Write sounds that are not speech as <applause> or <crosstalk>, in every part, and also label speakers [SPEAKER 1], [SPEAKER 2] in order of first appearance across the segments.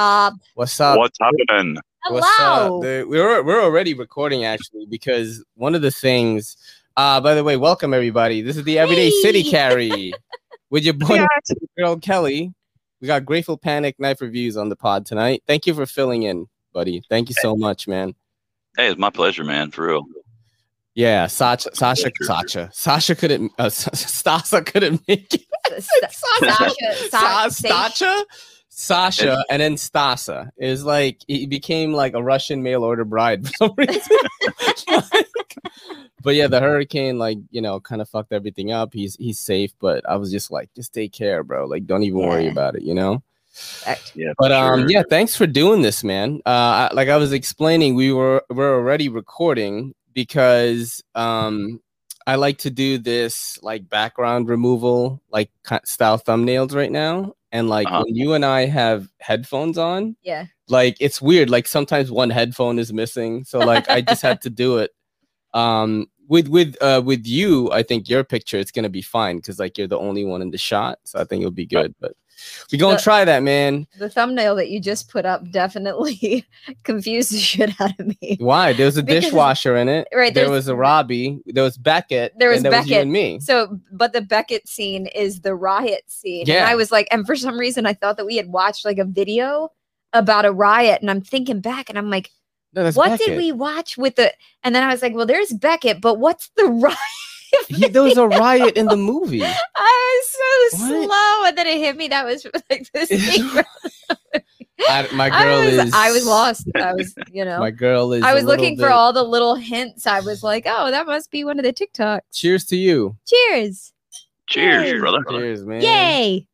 [SPEAKER 1] Rob.
[SPEAKER 2] What's up?
[SPEAKER 3] What's happening?
[SPEAKER 1] Hello.
[SPEAKER 2] What's up? dude? We're we're already recording actually because one of the things. Uh, by the way, welcome everybody. This is the Everyday City
[SPEAKER 1] Hey.
[SPEAKER 2] Carry with your <laughs> boy girl Kelly. We got Grateful Panic knife reviews on the pod tonight. Thank you for filling in, buddy. Thank you so much, man.
[SPEAKER 3] Hey, it's my pleasure, man. For real.
[SPEAKER 2] Yeah, Sasha, Sasha, Sasha, Sasha couldn't. Uh, <laughs> Stasa couldn't make it.
[SPEAKER 1] Sasha,
[SPEAKER 2] Sa-
[SPEAKER 1] Sa-
[SPEAKER 2] Sasha, Sasha, and then Stasa is like he became like a Russian mail order bride for some reason. Like, <laughs> <laughs> but yeah, the hurricane like you know kind of fucked everything up. He's he's safe, but I was just like, just take care, bro. Like, don't even worry about it, you know.
[SPEAKER 3] Yeah.
[SPEAKER 2] But
[SPEAKER 3] for
[SPEAKER 2] um,
[SPEAKER 3] sure.
[SPEAKER 2] yeah, thanks for doing this, man. Uh, I- like I was explaining, we were we're already recording because um, I like to do this like background removal, like style thumbnails right now. And like
[SPEAKER 3] Uh-huh.
[SPEAKER 2] when you and I have headphones on,
[SPEAKER 1] Yeah.
[SPEAKER 2] like it's weird. Like sometimes one headphone is missing, so like I just had to do it. Um, with with uh with you, I think your picture it's gonna be fine because like you're the only one in the shot, so I think it'll be good. But we gonna
[SPEAKER 1] The-
[SPEAKER 2] try that, man.
[SPEAKER 1] The thumbnail that you just put up definitely <laughs> confused the shit out of me.
[SPEAKER 2] Why? There was a
[SPEAKER 1] Because-
[SPEAKER 2] dishwasher in it.
[SPEAKER 1] Right,
[SPEAKER 2] There was a Robbie. There was Beckett.
[SPEAKER 1] There was
[SPEAKER 2] and there was you
[SPEAKER 1] Beckett.
[SPEAKER 2] and me.
[SPEAKER 1] So, but the Beckett scene is the riot scene.
[SPEAKER 2] Yeah.
[SPEAKER 1] And I was like, and for some reason, I thought that we had watched like a video about a riot. And I'm thinking back and I'm like,
[SPEAKER 2] No,
[SPEAKER 1] what
[SPEAKER 2] Beckett.
[SPEAKER 1] did we watch with the, and then I was like, well, there's Beckett, but what's the <laughs> riot?
[SPEAKER 2] He, there was a riot in the movie. <laughs>
[SPEAKER 1] I was so
[SPEAKER 2] What?
[SPEAKER 1] slow. And then it hit me. That was <laughs> like the <laughs> scene.
[SPEAKER 2] I, my
[SPEAKER 1] I
[SPEAKER 2] girl
[SPEAKER 1] was,
[SPEAKER 2] is.
[SPEAKER 1] I was lost. I was, you know,
[SPEAKER 2] My girl is.
[SPEAKER 1] I was
[SPEAKER 2] little
[SPEAKER 1] looking for all the little hints. I was like, oh, that must be one of the TikToks.
[SPEAKER 2] Cheers to you.
[SPEAKER 1] Cheers.
[SPEAKER 3] Cheers,
[SPEAKER 1] Yay.
[SPEAKER 3] brother.
[SPEAKER 2] Cheers, man.
[SPEAKER 1] Yay.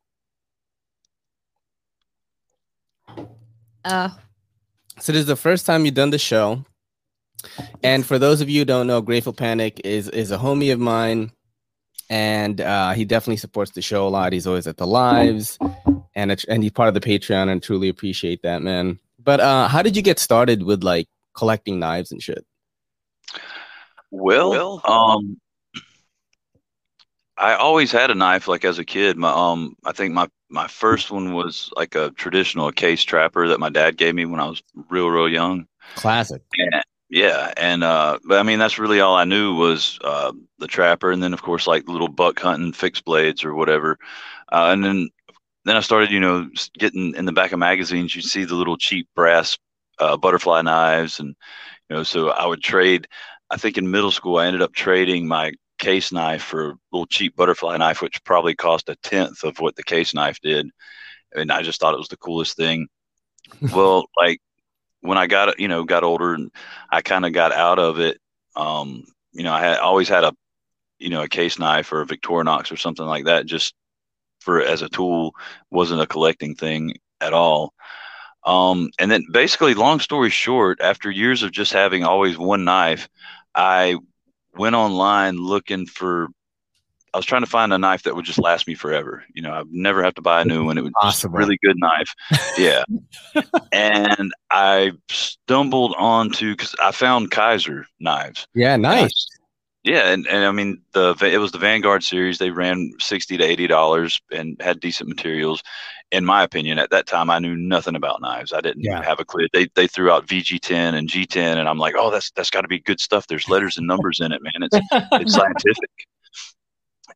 [SPEAKER 1] Uh,
[SPEAKER 2] So this is the first time you've done the show. And for those of you who don't know, Grateful Panic is is a homie of mine, and uh, he definitely supports the show a lot. He's always at the lives, and it's, and he's part of the Patreon, and truly appreciate that, man. But uh, how did you get started with like collecting knives and shit?
[SPEAKER 3] Well, um, I always had a knife. Like as a kid, my um, I think my my first one was like a traditional case trapper that my dad gave me when I was real real young.
[SPEAKER 2] Classic.
[SPEAKER 3] And, yeah, and uh, but I mean that's really all I knew was uh, the trapper, and then of course like little buck hunting fixed blades or whatever, uh, and then then I started you know getting in the back of magazines. You see the little cheap brass uh, butterfly knives, and you know so I would trade. I think in middle school I ended up trading my case knife for a little cheap butterfly knife, which probably cost a tenth of what the case knife did, and I just thought it was the coolest thing. <laughs> well, like when I got you know got older and I kind of got out of it. Um, you know, I had always had a you know a case knife or a Victorinox or something like that just for as a tool. wasn't a collecting thing at all. Um, and then basically, long story short, after years of just having always one knife, I went online looking for. I was trying to find a knife that would just last me forever. You know, I'd never have to buy a new one. It was just a really good knife. Yeah. <laughs> and I stumbled onto because I found Kizer knives.
[SPEAKER 2] Yeah, nice.
[SPEAKER 3] Yeah, and, and I mean the it was the Vanguard series. They ran sixty to eighty dollars and had decent materials. In my opinion, at that time, I knew nothing about knives. I didn't
[SPEAKER 2] Yeah.
[SPEAKER 3] have a clue. They they threw out VG10 and G10, and I'm like, oh, that's that's got to be good stuff. There's letters and numbers in it, man. It's it's <laughs> scientific.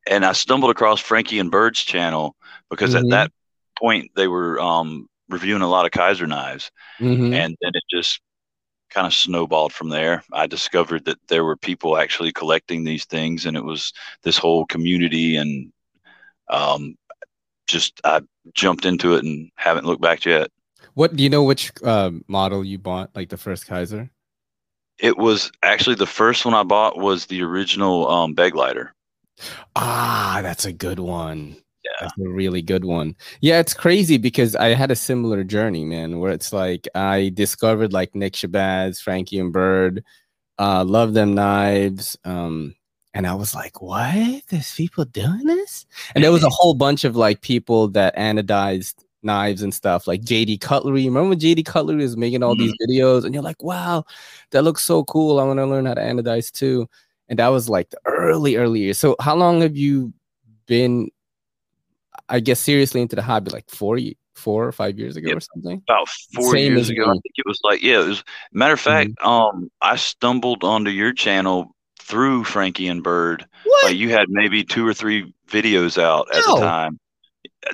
[SPEAKER 3] And I stumbled across Frankie and Bird's channel because
[SPEAKER 2] Mhm.
[SPEAKER 3] at that point they were um, reviewing a lot of Kizer knives,
[SPEAKER 2] Mhm.
[SPEAKER 3] and then it just kind of snowballed from there. I discovered that there were people actually collecting these things, and it was this whole community, and um, just I jumped into it and haven't looked back yet.
[SPEAKER 2] What do you know? Which uh, model you bought? Like the first Kizer?
[SPEAKER 3] It was actually the first one I bought was the original um, Begleiter.
[SPEAKER 2] Ah, that's a good one.
[SPEAKER 3] Yeah.
[SPEAKER 2] That's a really good one. Yeah, it's crazy because I had a similar journey, man, where it's like I discovered like Nick Shabazz, Frankie and Bird, uh, love them knives. Um, and I was like, what? There's people doing this? And there was a whole bunch of like people that anodized knives and stuff, like JD Cutlery. Remember when JD Cutlery was making all these videos, and you're like, wow, that looks so cool. I want to learn how to anodize too. And that was like the early, early years. So how long have you been I guess seriously into the hobby like four four or five years ago yep. or something.
[SPEAKER 3] About four Same years ago, me. I think it was like yeah. It was matter of fact, mm-hmm. um, I stumbled onto your channel through Frankie and Bird. What? Like you had maybe two or three videos out at the time.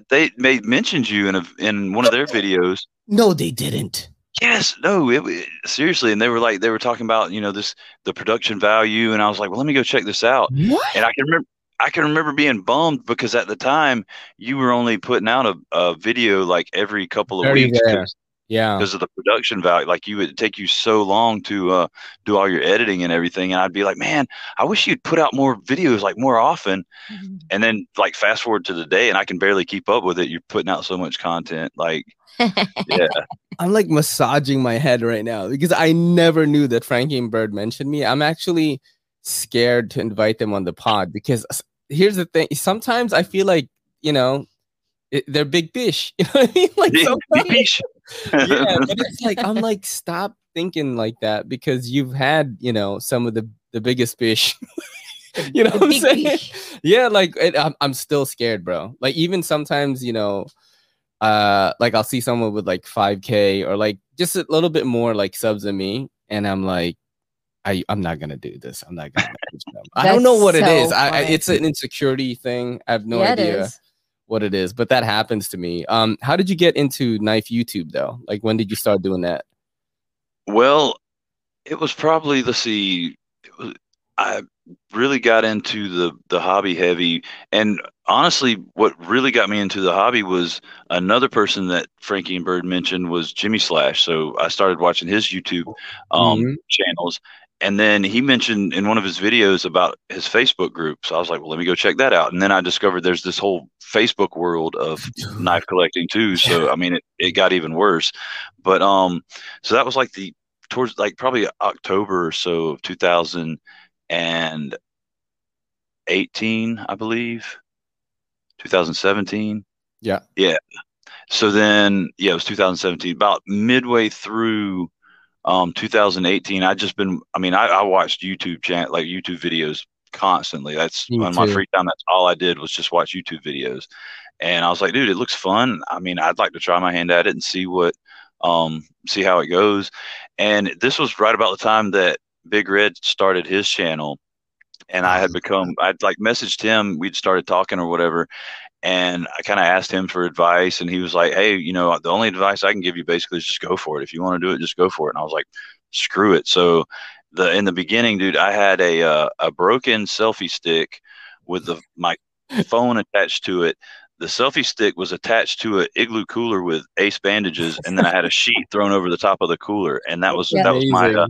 [SPEAKER 3] They they mentioned you in a in one of their videos.
[SPEAKER 2] No, they didn't.
[SPEAKER 3] Yes, no, it, it, seriously, and they were like they were talking about you know this the production value, and I was like, well, let me go check this out.
[SPEAKER 2] What?
[SPEAKER 3] And I can remember I can remember being bummed because at the time you were only putting out a, a video like every couple of Very weeks.
[SPEAKER 2] Yeah.
[SPEAKER 3] Because of the production value. Like you would take you so long to uh, do all your editing and everything. And I'd be like, man, I wish you'd put out more videos like more often. Mm-hmm. And then like fast forward to the day and I can barely keep up with it. You're putting out so much content. Like, yeah. <laughs>
[SPEAKER 2] I'm like massaging my head right now because I never knew that Frankie and Bird mentioned me. I'm actually scared to invite them on the pod because here's the thing. Sometimes I feel like, you know, it, they're big fish. <laughs> You know what I mean? Like big fish. Yeah, <laughs> but it's like I'm like, stop thinking like that because you've had, you know, some of the the biggest fish. <laughs> you know what I'm saying? Yeah, like it, I'm I'm still scared, bro. Like even sometimes, you know, uh, like I'll see someone with like 5k or like just a little bit more like subs than me, and I'm like, I I'm not gonna do this. I'm not gonna. I don't know what so it is. I, I, it's an insecurity thing. I have no yeah, idea what it is, but that happens to me. Um, how did you get into knife YouTube though? Like when did you start doing that?
[SPEAKER 3] Well, it was probably let's see, was I really got into the the hobby heavy, and honestly, what really got me into the hobby was another person that Frankie and Bird mentioned was Jimmy Slash. So I started watching his YouTube um, mm-hmm. channels, and then he mentioned in one of his videos about his Facebook group. So I was like, well, let me go check that out. And then I discovered there's this whole Facebook world of <laughs> knife collecting too. So I mean, it, it got even worse. But um, so that was like the towards like probably October or so of 2018, I believe, 2017.
[SPEAKER 2] Yeah,
[SPEAKER 3] yeah. So then, yeah, it was 2017. About midway through um, 2018, I just been, I mean, I, I watched YouTube channel, like YouTube videos constantly. That's on my free time. That's all I did was just watch YouTube videos. And I was like, dude, it looks fun. I mean, I'd like to try my hand at it and see what, um, see how it goes. And this was right about the time that Big Red started his channel. And I had become, I'd like messaged him, we'd started talking or whatever and I kind of asked him for advice, and he was like, "Hey, you know, the only advice I can give you basically is just go for it. If you want to do it, just go for it." And I was like, "Screw it." So, the in the beginning, dude, I had a uh, a broken selfie stick with the my phone attached to it. The selfie stick was attached to an igloo cooler with ace bandages, and then I had a sheet thrown over the top of the cooler, and that was yeah. that was my uh,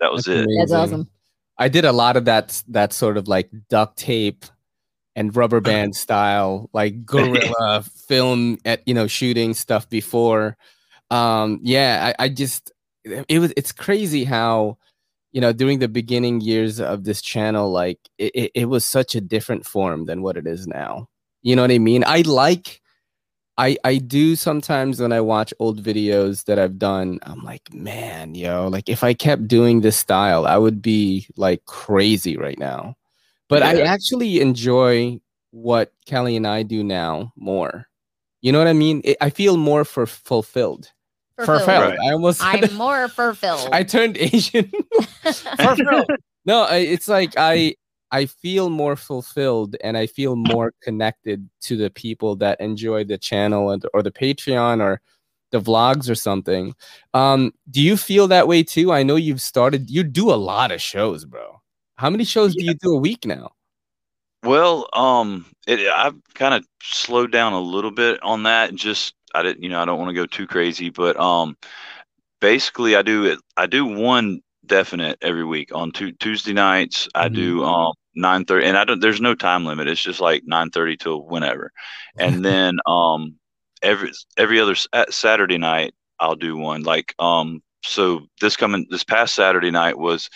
[SPEAKER 3] that was
[SPEAKER 1] That's
[SPEAKER 3] it.
[SPEAKER 1] Amazing. That's awesome.
[SPEAKER 2] I did a lot of that that sort of like duct tape and rubber band style, like guerrilla <laughs> film at you know shooting stuff before. Um, yeah, I, I just it was it's crazy how you know during the beginning years of this channel, like it, it, it was such a different form than what it is now. You know what I mean? I like I I do sometimes when I watch old videos that I've done, I'm like, man, yo, like if I kept doing this style, I would be like crazy right now. But yeah. I actually enjoy what Kelly and I do now more. You know what I mean? It, I feel more for fulfilled.
[SPEAKER 1] Fulfilled. fulfilled. Right. I almost. I'm more fulfilled. <laughs>
[SPEAKER 2] I turned Asian. <laughs> fulfilled. No, it's like I I feel more fulfilled and I feel more connected to the people that enjoy the channel and, or the Patreon or the vlogs or something. Um, do you feel that way too? I know you've started. You do a lot of shows, bro. How many shows yeah. do you do a week now?
[SPEAKER 3] Well, um, it, I've kind of slowed down a little bit on that. Just I didn't, you know, I don't want to go too crazy, but um, basically, I do it. I do one definite every week on two, Tuesday nights. I mm-hmm. do um nine thirty, and I don't. There's no time limit. It's just like nine thirty till whenever, and <laughs> then um every every other Saturday night I'll do one. Like um, so this coming this past Saturday night was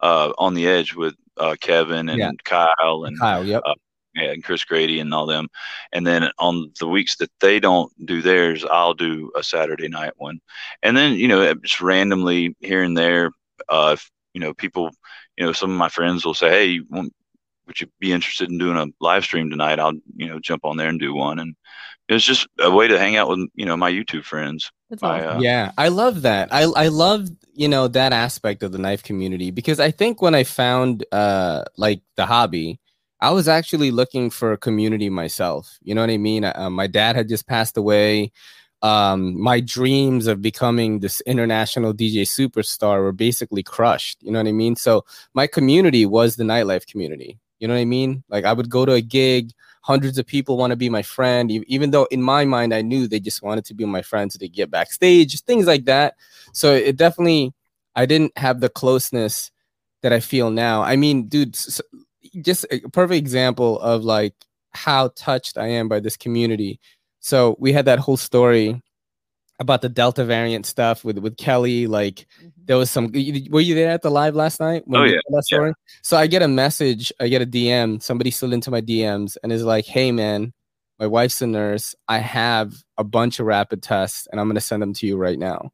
[SPEAKER 3] uh, on the edge with uh, Kevin and yeah. Kyle and
[SPEAKER 2] Kyle, yep.
[SPEAKER 3] Uh, yeah, and Chris Grady and all them. And then on the weeks that they don't do theirs, I'll do a Saturday night one. And then, you know, just randomly here and there, uh, if, you know, people, you know, some of my friends will say, Hey, you want, would you be interested in doing a live stream tonight? I'll you know jump on there and do one. And it was just a way to hang out with you know my YouTube friends.
[SPEAKER 1] That's
[SPEAKER 3] I,
[SPEAKER 1] awesome.
[SPEAKER 3] uh,
[SPEAKER 2] yeah, I love that. I I love you know that aspect of the knife community because I think when I found uh like the hobby, I was actually looking for a community myself. You know what I mean? Uh, my dad had just passed away. Um, my dreams of becoming this international DJ superstar were basically crushed. You know what I mean? So my community was the nightlife community. You know what I mean? Like I would go to a gig, hundreds of people want to be my friend, even though in my mind I knew they just wanted to be my friends to get backstage, things like that. So it definitely, I didn't have the closeness that I feel now. I mean, dude, just a perfect example of like how touched I am by this community. So we had that whole story about the Delta variant stuff with with Kelly. Like there was some. Were you there at the live last night? when
[SPEAKER 3] Oh, yeah,
[SPEAKER 2] told that story? So I get a message. I get a DM. Somebody slid into my DMs and is like, "Hey man, my wife's a nurse. I have a bunch of rapid tests, and I'm gonna send them to you right now."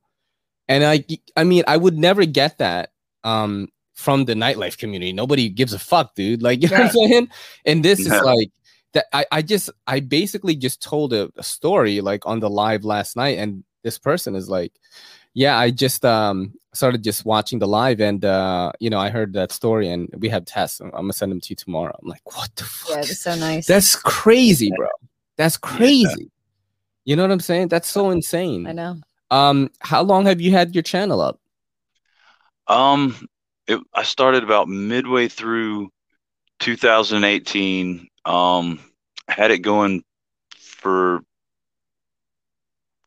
[SPEAKER 2] And I, I mean, I would never get that um, from the nightlife community. Nobody gives a fuck, dude. Like you know what I'm saying? And this is like that. I, I just, I basically just told a, a story like on the live last night, and this person is like, "Yeah, I just um started just watching the live, and uh, you know, I heard that story, and we have tests. I'm, I'm gonna send them to you tomorrow." I'm like, "What the fuck?"
[SPEAKER 1] Yeah, it was so nice.
[SPEAKER 2] That's crazy, bro. That's crazy. You know what I'm saying? That's so insane.
[SPEAKER 1] I know.
[SPEAKER 2] Um, how long have you had your channel up?
[SPEAKER 3] Um, it, I started about midway through 2018. Um, had it going for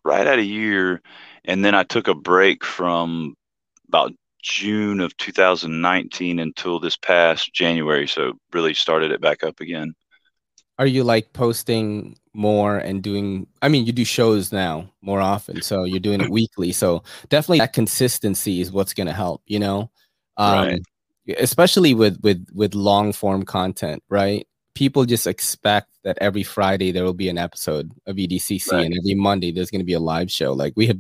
[SPEAKER 3] right at a year, and then I took a break from about June of 2019 until this past January. So really started it back up again.
[SPEAKER 2] Are you like posting more and doing? I mean, you do shows now more often, so you're doing it <clears throat> weekly. So definitely that consistency is what's going to help. You know, um,
[SPEAKER 3] Right.
[SPEAKER 2] especially with with with long form content, right? People just expect that every Friday there will be an episode of EDCC,
[SPEAKER 3] Right.
[SPEAKER 2] and every Monday there's going to be a live show. Like we have,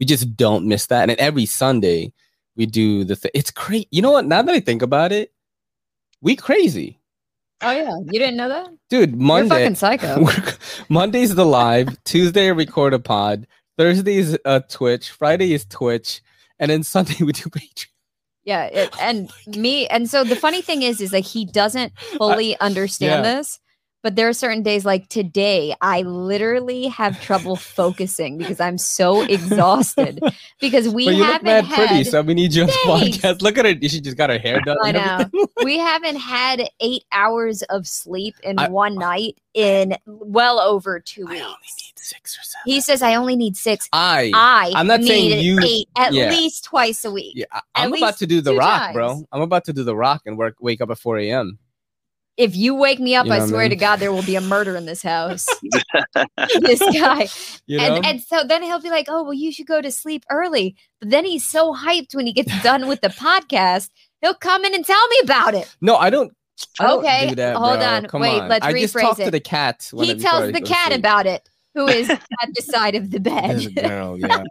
[SPEAKER 2] we just don't miss that. And every Sunday we do the. Th- it's crazy. You know what? Now that I think about it, we crazy,
[SPEAKER 1] Oh yeah, you didn't know that?
[SPEAKER 2] dude.
[SPEAKER 1] You're
[SPEAKER 2] Monday.
[SPEAKER 1] fucking psycho. <laughs>
[SPEAKER 2] Monday's the live, Tuesday I record a pod, Thursday is uh, Twitch, Friday is Twitch, and then Sunday <laughs> we do Patreon.
[SPEAKER 1] Yeah, it, <laughs> oh and me, and so the funny thing is, is like he doesn't fully understand
[SPEAKER 2] yeah.
[SPEAKER 1] this. But there are certain days, like today, I literally have trouble focusing because I'm so exhausted. <laughs> Because we
[SPEAKER 2] but you look
[SPEAKER 1] haven't
[SPEAKER 2] mad
[SPEAKER 1] had,
[SPEAKER 2] pretty, so we need you on the podcast. Look at her; she just got her hair done.
[SPEAKER 1] I know. <laughs> we haven't had eight hours of sleep in
[SPEAKER 2] I-
[SPEAKER 1] one night in well over two
[SPEAKER 2] I
[SPEAKER 1] weeks.
[SPEAKER 2] only need six or seven.
[SPEAKER 1] He says I only need six.
[SPEAKER 2] I,
[SPEAKER 1] I
[SPEAKER 2] I'm not saying you-
[SPEAKER 1] eight at
[SPEAKER 2] yeah.
[SPEAKER 1] least twice a week.
[SPEAKER 2] yeah, I, i'm about to do the rock, bro. I'm about to do the rock and work, wake up at 4 a.m.
[SPEAKER 1] If you wake me up,
[SPEAKER 2] You know
[SPEAKER 1] I
[SPEAKER 2] what I
[SPEAKER 1] swear to? God, there will be a murder in this house. <laughs> this guy.
[SPEAKER 2] You know,
[SPEAKER 1] And and so then he'll be like, "Oh, well, you should go to sleep early." But then he's so hyped when he gets <laughs> done with the podcast, he'll come in and tell me about it.
[SPEAKER 2] no, I don't. I don't
[SPEAKER 1] Okay,
[SPEAKER 2] do that,
[SPEAKER 1] hold
[SPEAKER 2] bro.
[SPEAKER 1] on.
[SPEAKER 2] Come
[SPEAKER 1] Wait,
[SPEAKER 2] on.
[SPEAKER 1] let's
[SPEAKER 2] I just
[SPEAKER 1] rephrase
[SPEAKER 2] talk to the cat.
[SPEAKER 1] he tells the cat
[SPEAKER 2] sleep.
[SPEAKER 1] about it, who is <laughs> at the side of the bed.
[SPEAKER 2] girl, yeah.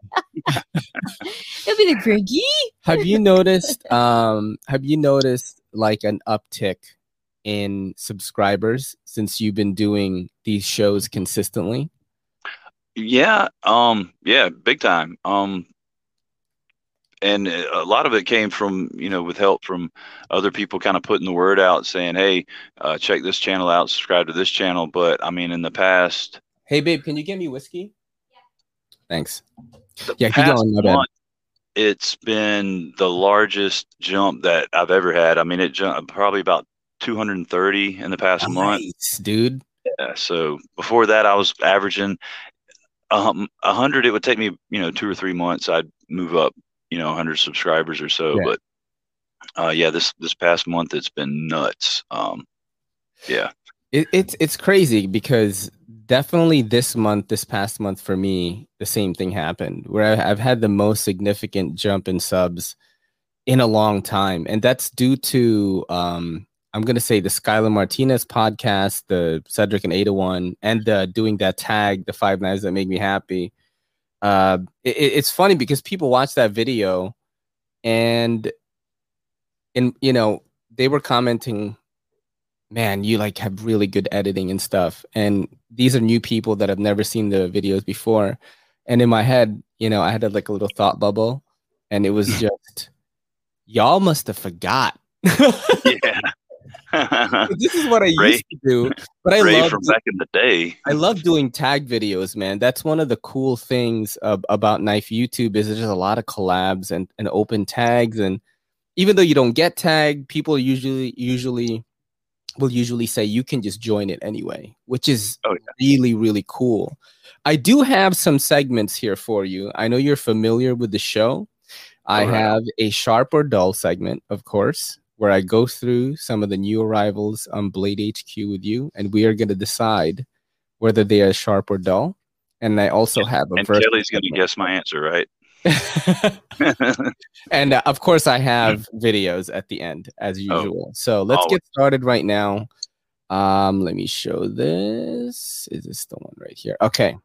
[SPEAKER 1] he'll be the "Frankie."
[SPEAKER 2] have you noticed um have you noticed like an uptick in subscribers since you've been doing these shows consistently
[SPEAKER 3] Yeah, um, yeah, big time. Um, and a lot of it came from, you know, with help from other people kind of putting the word out saying, hey, uh, check this channel out, subscribe to this channel. But I mean, in the past,
[SPEAKER 2] hey babe can you get me whiskey thanks
[SPEAKER 3] the
[SPEAKER 2] Yeah, keep going, my bad.
[SPEAKER 3] month, it's been the largest jump that I've ever had. I mean, it jumped probably about 230 in the past month.
[SPEAKER 2] dude
[SPEAKER 3] Yeah, so before that, I was averaging um, a hundred. It would take me, you know, two or three months. I'd move up, you know, hundred subscribers or so.
[SPEAKER 2] Yeah.
[SPEAKER 3] But uh, yeah, this this past month, it's been nuts. Um, yeah,
[SPEAKER 2] it, it's it's crazy because definitely this month this past month for me the same thing happened where I, i've had the most significant jump in subs in a long time and that's due to um i'm going to say the skylar martinez podcast the cedric and ada one and uh, doing that tag the five knives that make me happy uh it- it's funny because people watch that video and and you know they were commenting man, you like have really good editing and stuff. And these are new people that have never seen the videos before. And in my head, you know, I had a, like a little thought bubble, and it was <laughs> just, y'all must have forgot. <laughs>
[SPEAKER 3] yeah. <laughs>
[SPEAKER 2] this is what I
[SPEAKER 3] Ray-
[SPEAKER 2] used to do, but I love
[SPEAKER 3] from back in the day.
[SPEAKER 2] I love doing tag videos, man. That's one of the cool things uh, about Knife YouTube is there's just a lot of collabs and, and open tags. And even though you don't get tagged, people usually usually will usually say you can just join it anyway, which is
[SPEAKER 3] Oh,
[SPEAKER 2] really really cool. I do have some segments here for you. I know you're familiar with the show. I
[SPEAKER 3] right.
[SPEAKER 2] have a sharp or dull segment, of course, where I go through some of the new arrivals on Blade HQ with you, and we are going to decide whether they are sharp or dull. And I also have a
[SPEAKER 3] And Kelly's going to guess my answer, right? <laughs>
[SPEAKER 2] and uh, of course, I <laughs> have videos at the end as usual. So let's
[SPEAKER 3] Always.
[SPEAKER 2] get started right now. Um, let me show this. Is this the one right here? Okay.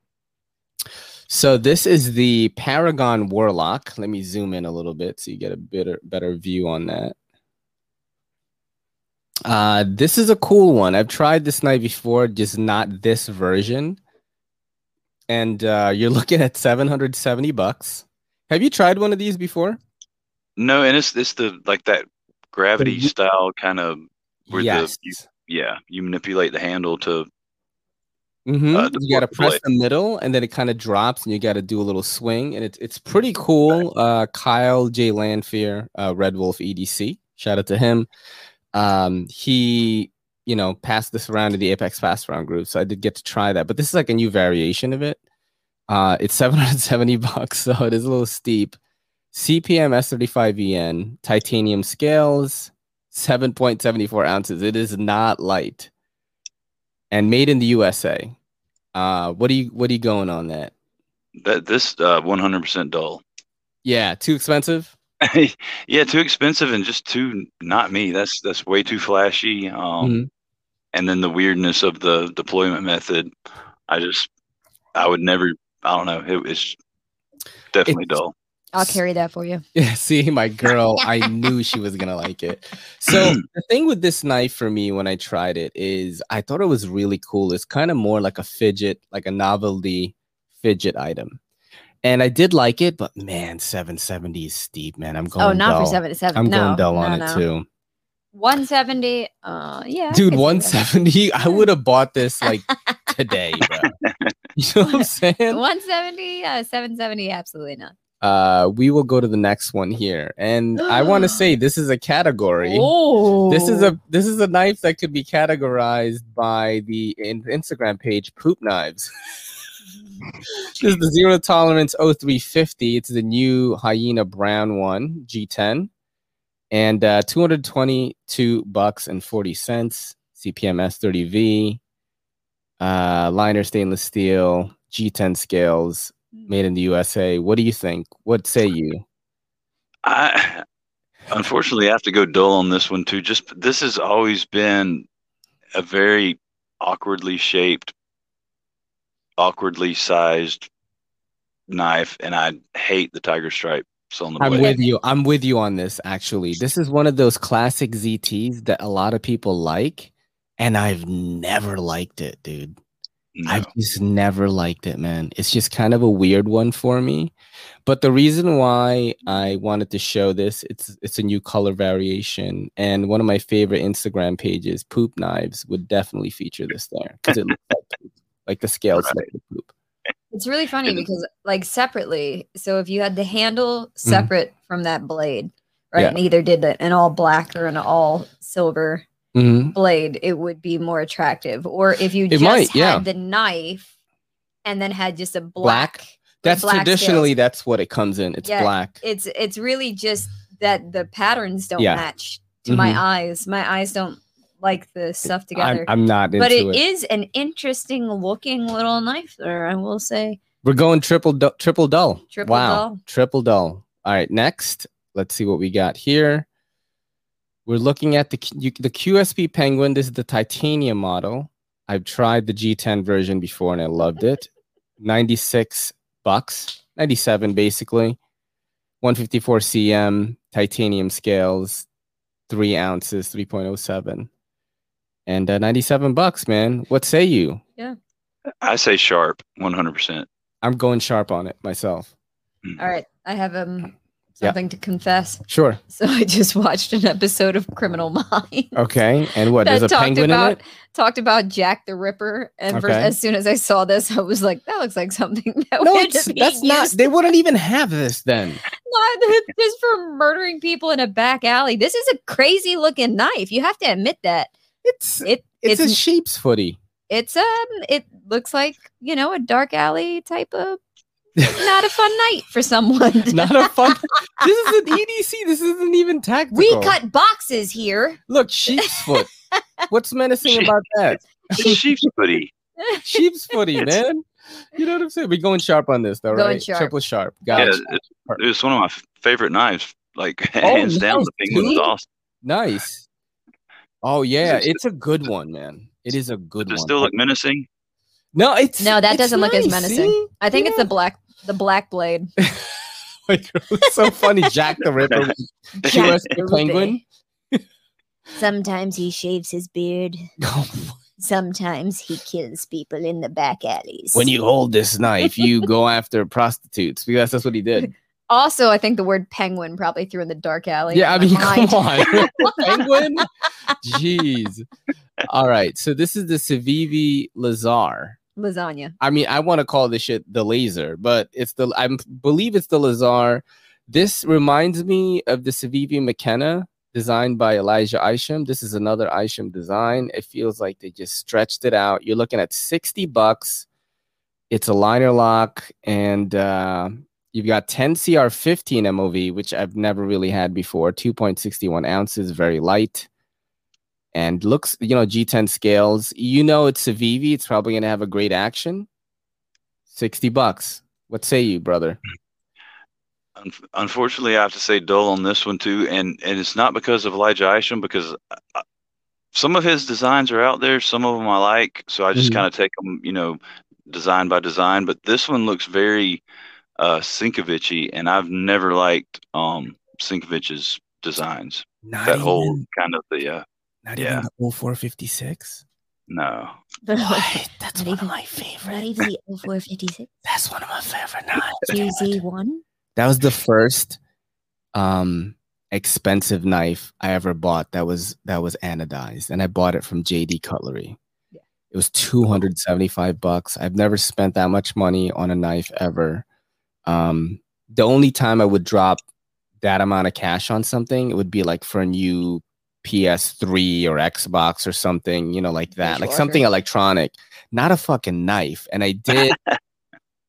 [SPEAKER 2] So this is the Paragon Warlock. Let me zoom in a little bit so you get a better better view on that. Uh, this is a cool one. I've tried this knife before, just not this version. And uh, you're <laughs> looking at 770 bucks. Have you tried one of these before?
[SPEAKER 3] No, and it's it's the like that gravity
[SPEAKER 2] The-
[SPEAKER 3] style kind of Where the- you- yeah. You manipulate the handle to
[SPEAKER 2] Mm-hmm.
[SPEAKER 3] uh,
[SPEAKER 2] you got to press the middle, and then it kind of drops, and you got to do a little swing, and it's it's pretty cool. Uh, Kyle J Lanfear, uh, Red Wolf EDC, shout out to him. Um, he, you know, passed this around to the Apex Fast Round group, so I did get to try that. But this is like a new variation of it. Uh, it's <laughs> 770 bucks, so it is a little steep. CPM S35VN, titanium scales, 7.74 ounces. It is not light and made in the USA. Uh, what do you what are you going on that?
[SPEAKER 3] that this uh 100% dull.
[SPEAKER 2] Yeah, too expensive. <laughs>
[SPEAKER 3] yeah, too expensive and just too not me. That's that's way too flashy. Um
[SPEAKER 2] Mhm.
[SPEAKER 3] and then the weirdness of the deployment method. I just I would never I don't know. It, it's definitely
[SPEAKER 2] It's-
[SPEAKER 3] dull.
[SPEAKER 1] I'll carry that for you. <laughs>
[SPEAKER 2] Yeah, see, my girl, I knew she was gonna like it. So the thing with this knife for me when I tried it is I thought it was really cool. It's kind of more like a fidget, like a novelty fidget item. And I did like it, but man, 770 is steep, man. I'm going
[SPEAKER 1] Oh, not
[SPEAKER 2] dull.
[SPEAKER 1] for 77.
[SPEAKER 2] I'm
[SPEAKER 1] no,
[SPEAKER 2] going dull
[SPEAKER 1] no,
[SPEAKER 2] on
[SPEAKER 1] no.
[SPEAKER 2] it too.
[SPEAKER 1] 170. Uh, yeah.
[SPEAKER 2] Dude,
[SPEAKER 1] could see that.
[SPEAKER 2] 170. I <laughs> would have bought this like today, bro. <laughs> You know what I'm saying?
[SPEAKER 1] 170, uh, 770, absolutely not.
[SPEAKER 2] Uh, we will go to the next one here, and I want to <gasps> say this is a category.
[SPEAKER 1] Oh,
[SPEAKER 2] This is a this is a knife that could be categorized by the in- Instagram page Poop Knives. <laughs> this is the zero tolerance 0350. It's the new Hyena Brown one G10, and uh, 222 bucks and 40 cents. CPM S30V, uh, liner stainless steel, G10 scales, made in the USA. What do you think? What say you?
[SPEAKER 3] I unfortunately have to go dull on this one too. Just this has always been a very awkwardly shaped, awkwardly sized knife, and I hate the tiger stripes on the
[SPEAKER 2] I'm
[SPEAKER 3] blade.
[SPEAKER 2] with you. I'm with you on this. Actually, this is one of those classic ZTs that a lot of people like, and I've never liked it, dude.
[SPEAKER 3] No.
[SPEAKER 2] I've just never liked it, man. It's just kind of a weird one for me. But the reason why I wanted to show this, it's it's a new color variation, and one of my favorite Instagram pages, Poop Knives, would definitely feature this there because it looks <laughs> like the scales
[SPEAKER 3] Right.
[SPEAKER 2] look like poop.
[SPEAKER 1] It's really funny
[SPEAKER 3] And-
[SPEAKER 1] because, like, separately. So if you had the handle separate from that blade, right,
[SPEAKER 2] Yeah.
[SPEAKER 1] and either did the, an all black or an all silver
[SPEAKER 2] Mhm.
[SPEAKER 1] blade, it would be more attractive. Or if you
[SPEAKER 2] It
[SPEAKER 1] just
[SPEAKER 2] might,
[SPEAKER 1] had
[SPEAKER 2] yeah.
[SPEAKER 1] the knife and then had just a
[SPEAKER 2] Black?
[SPEAKER 1] black.
[SPEAKER 2] That's
[SPEAKER 1] black
[SPEAKER 2] traditionally
[SPEAKER 1] scales.
[SPEAKER 2] that's what it comes in. It's
[SPEAKER 1] Yeah,
[SPEAKER 2] black.
[SPEAKER 1] It's it's really just that the patterns don't
[SPEAKER 2] Yeah.
[SPEAKER 1] match to my
[SPEAKER 2] Mhm.
[SPEAKER 1] eyes. My eyes don't like the stuff
[SPEAKER 2] I'm,
[SPEAKER 1] together.
[SPEAKER 2] I'm not into
[SPEAKER 1] but it
[SPEAKER 2] it.
[SPEAKER 1] is an interesting looking little knife there, I will say.
[SPEAKER 2] We're going triple du- triple dull.
[SPEAKER 1] Triple
[SPEAKER 2] wow.
[SPEAKER 1] dull.
[SPEAKER 2] Triple dull. All right, next, let's see what we got here. We're looking at the Q- the QSP Penguin. This is the titanium model. I've tried the G10 version before and I loved it. <laughs> 96 bucks, 97 basically. 154 cm, titanium scales, three ounces, 3.07. and uh, 97 bucks, man. What say you? Yeah.
[SPEAKER 3] I say sharp, one hundred percent.
[SPEAKER 2] I'm going sharp on it myself.
[SPEAKER 1] All right, I have um
[SPEAKER 2] Yeah.
[SPEAKER 1] something to confess.
[SPEAKER 2] Sure.
[SPEAKER 1] So I just watched an episode of Criminal <laughs> Minds.
[SPEAKER 2] Okay. And what?
[SPEAKER 1] that
[SPEAKER 2] There's a penguin
[SPEAKER 1] about
[SPEAKER 2] in it.
[SPEAKER 1] talked about Jack the Ripper, and for,
[SPEAKER 2] Okay.
[SPEAKER 1] as soon as I saw this, I was like, "That looks like something <laughs> that
[SPEAKER 2] No,
[SPEAKER 1] would
[SPEAKER 2] it's,
[SPEAKER 1] be
[SPEAKER 2] that's not. They wouldn't even have this then. <laughs>
[SPEAKER 1] not just for murdering people in a back alley. This is a crazy looking knife. You have to admit that
[SPEAKER 2] It's
[SPEAKER 1] it
[SPEAKER 2] it's,
[SPEAKER 1] it's
[SPEAKER 2] a sheep's footy.
[SPEAKER 1] it's um it looks like you know a dark alley type of not a fun night for someone. <laughs>
[SPEAKER 2] Not a fun. <laughs> this is an EDC. This isn't even tactical.
[SPEAKER 1] we cut boxes here.
[SPEAKER 2] Look, sheep's foot. <laughs> What's menacing
[SPEAKER 3] Sheep.
[SPEAKER 2] about that?
[SPEAKER 3] Sheep's footy.
[SPEAKER 2] Sheep's footy, man. You know what I'm saying? We're going sharp on this, though,
[SPEAKER 1] Going
[SPEAKER 2] right?
[SPEAKER 1] sharp.
[SPEAKER 2] Triple sharp.
[SPEAKER 3] Yeah,
[SPEAKER 2] Gotcha.
[SPEAKER 3] it's, it one of my favorite knives. Like
[SPEAKER 2] Oh,
[SPEAKER 3] hands down, the penguin was awesome.
[SPEAKER 2] Nice. Oh yeah,
[SPEAKER 3] Does
[SPEAKER 2] it's a good one, man. It is a good
[SPEAKER 3] Does it
[SPEAKER 2] one.
[SPEAKER 3] still look menacing?
[SPEAKER 2] no, it's
[SPEAKER 1] No, that
[SPEAKER 2] it's
[SPEAKER 1] doesn't look as menacing.
[SPEAKER 2] see?
[SPEAKER 1] I think it's the black the black blade. <laughs>
[SPEAKER 2] It's so funny. Jack the Ripper, <laughs> was QS the Penguin.
[SPEAKER 1] Sometimes he shaves his beard. <laughs>
[SPEAKER 2] Oh,
[SPEAKER 1] Sometimes he kills people in the back alleys.
[SPEAKER 2] when you hold this knife, you go after prostitutes because that's what he did.
[SPEAKER 1] also, I think the word penguin probably threw in the dark alley.
[SPEAKER 2] Yeah, I mean,
[SPEAKER 1] mind.
[SPEAKER 2] come on, penguin. Jeez. All right, so this is the Civivi Lazar.
[SPEAKER 1] Lasagna.
[SPEAKER 2] I mean, I want to call this shit the laser, but it's the I believe it's the Lazar. This reminds me of the Civivi McKenna designed by Elijah Isham. This is another Isham design. It feels like they just stretched it out. You're looking at 60 bucks. It's a liner lock, and uh, you've got 10 CR15 MOV, which I've never really had before. 2.61 ounces, very light. And looks, you know, G10 scales. You know, it's Civivi. It's probably going to have a great action. 60 bucks. What say you, brother?
[SPEAKER 3] Unfortunately, I have to say dull on this one too, and and it's not because of Elijah Isham, because uh, some of his designs are out there, some of them I like, so I just
[SPEAKER 2] Mhm.
[SPEAKER 3] kind of take them, you know, design by design. But this one looks very uh, Sinkevichy, and I've never liked um, Sinkevich's designs.
[SPEAKER 2] Not
[SPEAKER 3] that whole kind of the uh,
[SPEAKER 2] not
[SPEAKER 3] yeah.
[SPEAKER 2] even the 0456.
[SPEAKER 3] no,
[SPEAKER 2] What? That's
[SPEAKER 1] Not
[SPEAKER 2] one of
[SPEAKER 1] even-
[SPEAKER 2] my
[SPEAKER 1] Not
[SPEAKER 2] favorite.
[SPEAKER 1] even the 0456
[SPEAKER 2] That's one of my favorite knives.
[SPEAKER 1] QZ1.
[SPEAKER 2] That was the first um expensive knife I ever bought that was that was anodized and I bought it from JD Cutlery.
[SPEAKER 1] Yeah.
[SPEAKER 2] It was 275 bucks. I've never spent that much money on a knife ever. Um the only time I would drop that amount of cash on something it would be like for a new PS3 or Xbox or something, you know, like that. Like
[SPEAKER 1] Dishwasher.
[SPEAKER 2] something electronic, not a fucking knife. And I did <laughs>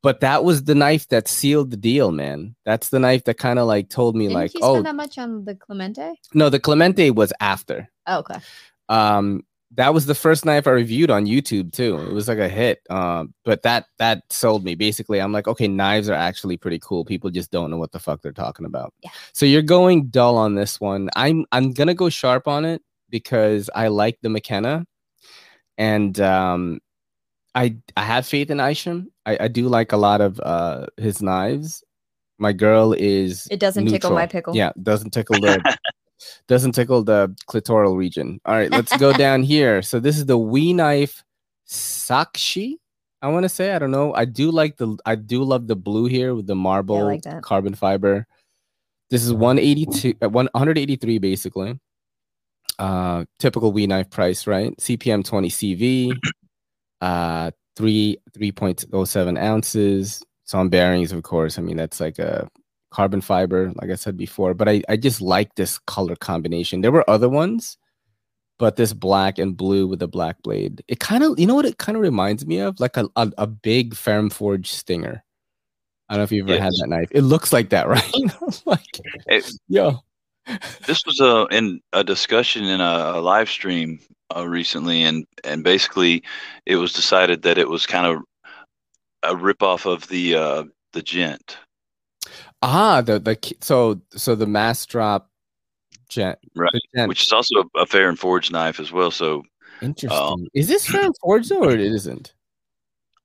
[SPEAKER 2] but that was the knife that sealed the deal, man. That's the knife that kind of like told me,
[SPEAKER 1] Didn't
[SPEAKER 2] like,
[SPEAKER 1] you
[SPEAKER 2] oh
[SPEAKER 1] spend that much on the Clemente?
[SPEAKER 2] no, the Clemente was after.
[SPEAKER 1] Oh, okay.
[SPEAKER 2] Um, that was the first knife I reviewed on YouTube too. It was like a hit. Um, but that that sold me. Basically, I'm like, okay, knives are actually pretty cool. People just don't know what the fuck they're talking about.
[SPEAKER 1] Yeah.
[SPEAKER 2] So you're going dull on this one. I'm I'm gonna go sharp on it because I like the McKenna, and um, I I have faith in Isham. I, I do like a lot of uh his knives. My girl is
[SPEAKER 1] It doesn't tickle my pickle.
[SPEAKER 2] Yeah, doesn't tickle the <laughs> doesn't tickle the clitoral region. All right, let's go <laughs> down here. So this is the WE Knife Saakshi. I want to say I don't know. I do like the I do love the blue here with the marble
[SPEAKER 1] like
[SPEAKER 2] carbon fiber. This is 182 uh, 183 basically. Uh typical WE Knife price, right? CPM 20 CV. Uh 3 3.07 ounces. Some bearings of course. I mean that's like a carbon fiber, like I said before. But I, I just like this color combination. There were other ones, but this black and blue with the black blade, it kind of, you know what it kind of reminds me of? Like a, a, a big Ferrum Forge Stinger. I don't know if you've ever had that knife. It looks like that, <laughs> right? <laughs> like,
[SPEAKER 3] It-
[SPEAKER 2] yo,
[SPEAKER 3] this was a in a discussion in a, a live stream uh, recently, and and basically it was decided that it was kind of a ripoff of the uh, the Gent.
[SPEAKER 2] Ah, the the so so the Massdrop jet,
[SPEAKER 3] Right.
[SPEAKER 2] gent.
[SPEAKER 3] which is also a, Ferrum Forge knife as well. So
[SPEAKER 2] interesting.
[SPEAKER 3] um,
[SPEAKER 2] is this Ferrum Forge though, or it isn't?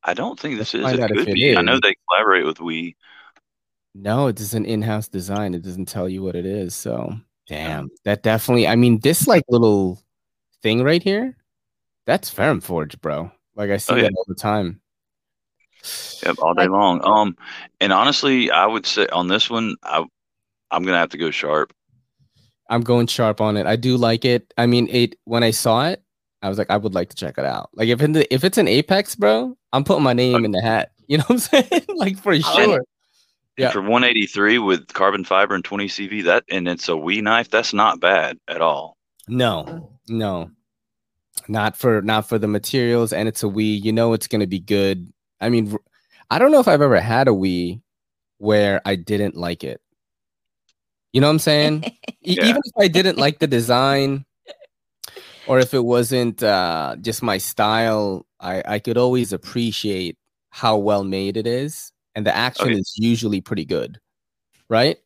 [SPEAKER 3] I don't think this
[SPEAKER 2] Let's
[SPEAKER 3] is. It could
[SPEAKER 2] it
[SPEAKER 3] be. I know they collaborate with We.
[SPEAKER 2] No, it's an in-house design. It doesn't tell you what it is. So damn, that definitely. I mean, this like little thing right here. that's Ferrum Forge, bro. Like I see
[SPEAKER 3] Oh, yeah.
[SPEAKER 2] that all the time.
[SPEAKER 3] Yep, all day
[SPEAKER 1] Like-
[SPEAKER 3] long. Um, and honestly, I would say on this one, I I'm gonna have to go sharp.
[SPEAKER 2] I'm going sharp on it. I do like it. I mean, it when I saw it, I was like, I would like to check it out. Like if in the, if it's an Apex, bro, I'm putting my name in the hat. <laughs> You know what I'm saying? <laughs> like for sure.
[SPEAKER 1] it.
[SPEAKER 2] Yeah.
[SPEAKER 3] For 183 with carbon fiber and 20 CV, that and it's a WE Knife. That's not bad at all.
[SPEAKER 2] No, no, not for not for the materials, and it's a wee. You know, it's gonna be good. I mean, I don't know if I've ever had a WE where I didn't like it. You know what I'm saying? <laughs>
[SPEAKER 3] Yeah.
[SPEAKER 2] Even if I didn't like the design, or if it wasn't uh, just my style, I I could always appreciate how well made it is, and the action
[SPEAKER 3] Okay.
[SPEAKER 2] is usually pretty good, right?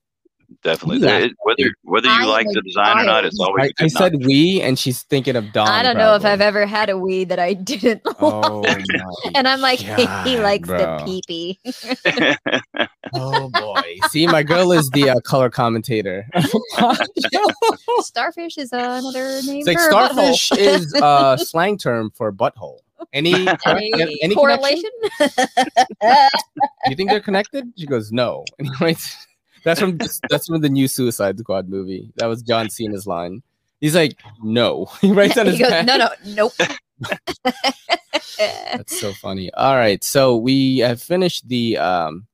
[SPEAKER 3] Definitely.
[SPEAKER 2] Yeah.
[SPEAKER 3] It- whether whether you
[SPEAKER 1] I
[SPEAKER 3] like the design or not, it's always
[SPEAKER 2] I,
[SPEAKER 3] a
[SPEAKER 2] I
[SPEAKER 3] good
[SPEAKER 2] said
[SPEAKER 3] knife.
[SPEAKER 2] we, and she's thinking of Don.
[SPEAKER 1] I don't know if. I've ever had a we that I didn't
[SPEAKER 2] Oh
[SPEAKER 1] like.
[SPEAKER 2] my <laughs>
[SPEAKER 1] and I'm like, he likes
[SPEAKER 2] bro.
[SPEAKER 1] the pee pee.
[SPEAKER 2] Oh boy! See, my girl is the uh, color commentator. <laughs>
[SPEAKER 1] Starfish is another name
[SPEAKER 2] it's like
[SPEAKER 1] for a butthole.
[SPEAKER 2] starfish is a <laughs> slang term for butthole. Any
[SPEAKER 1] Any,
[SPEAKER 2] any connection?
[SPEAKER 1] correlation?
[SPEAKER 2] You think they're connected? She goes, no. And he writes, that's from that's from the new Suicide Squad movie. That was John Cena's line. He's like, no. <laughs> He writes on his
[SPEAKER 1] goes,
[SPEAKER 2] back.
[SPEAKER 1] no, no, nope. <laughs> <laughs>
[SPEAKER 2] That's so funny. All right, so we have finished the um,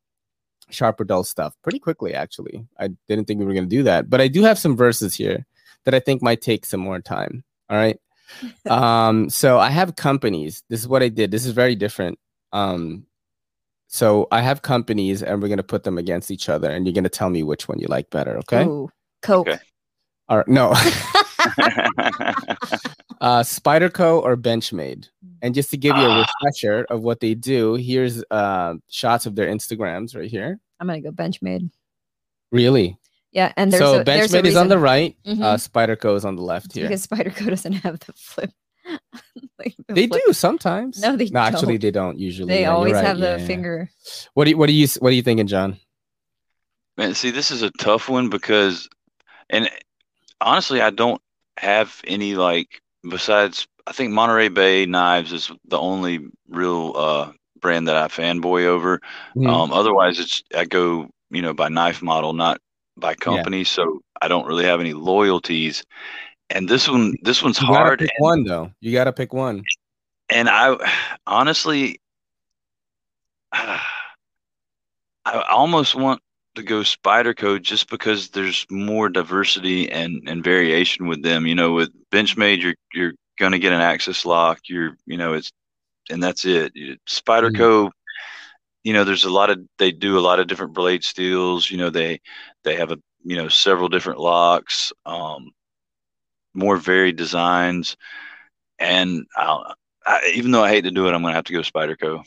[SPEAKER 2] sharp or dull stuff pretty quickly. Actually, I didn't think we were going to do that, but I do have some verses here that I think might take some more time. All right. um, so I have companies. This is what I did. This is very different. Um, so I have companies, and we're going to put them against each other, and you're going to tell me which one you like better. Okay.
[SPEAKER 1] Ooh, Coke.
[SPEAKER 3] Okay.
[SPEAKER 2] All right. No. <laughs> <laughs> uh, Spyderco or Benchmade. And just to give you a
[SPEAKER 3] Ah.
[SPEAKER 2] refresher of what they do, here's uh, shots of their Instagrams right here.
[SPEAKER 1] I'm gonna go Benchmade.
[SPEAKER 2] Really?
[SPEAKER 1] Yeah, and there's
[SPEAKER 2] so
[SPEAKER 1] a, there's a
[SPEAKER 2] Benchmade is on the
[SPEAKER 1] reason.
[SPEAKER 2] right.
[SPEAKER 1] Mhm.
[SPEAKER 2] Uh, Spyderco is on the left here.
[SPEAKER 1] because Spyderco <laughs> doesn't have the flip. <laughs> Like, the
[SPEAKER 2] They
[SPEAKER 1] flip.
[SPEAKER 2] do sometimes.
[SPEAKER 1] No, they
[SPEAKER 2] no, actually
[SPEAKER 1] don't.
[SPEAKER 2] actually they don't usually.
[SPEAKER 1] They
[SPEAKER 2] Yeah,
[SPEAKER 1] always
[SPEAKER 2] right.
[SPEAKER 1] have the
[SPEAKER 2] Yeah, yeah.
[SPEAKER 1] finger.
[SPEAKER 2] What do you, what do you what are you thinking, John?
[SPEAKER 3] Man, see, this is a tough one because, and honestly, I don't have any like besides. I think Monterey Bay Knives is the only real uh, brand that I fanboy over.
[SPEAKER 2] Mhm.
[SPEAKER 3] Um, otherwise, it's I go you know by knife model, not by company. So I don't really have any loyalties. And this one, this one's hard. And,
[SPEAKER 2] one though. You got to pick one.
[SPEAKER 3] and I honestly, <sighs> I almost want to go Spyderco just because there's more diversity and, and variation with them. You know, with Benchmade, you're you're gonna get an axis lock. You're you know it's and that's it. You- Spyderco, you know, there's a lot of they do a lot of different blade steels. You know, they they have a you know several different locks, um, more varied designs, and I'll, I, even though I hate to do it, I'm gonna have to go Spyderco.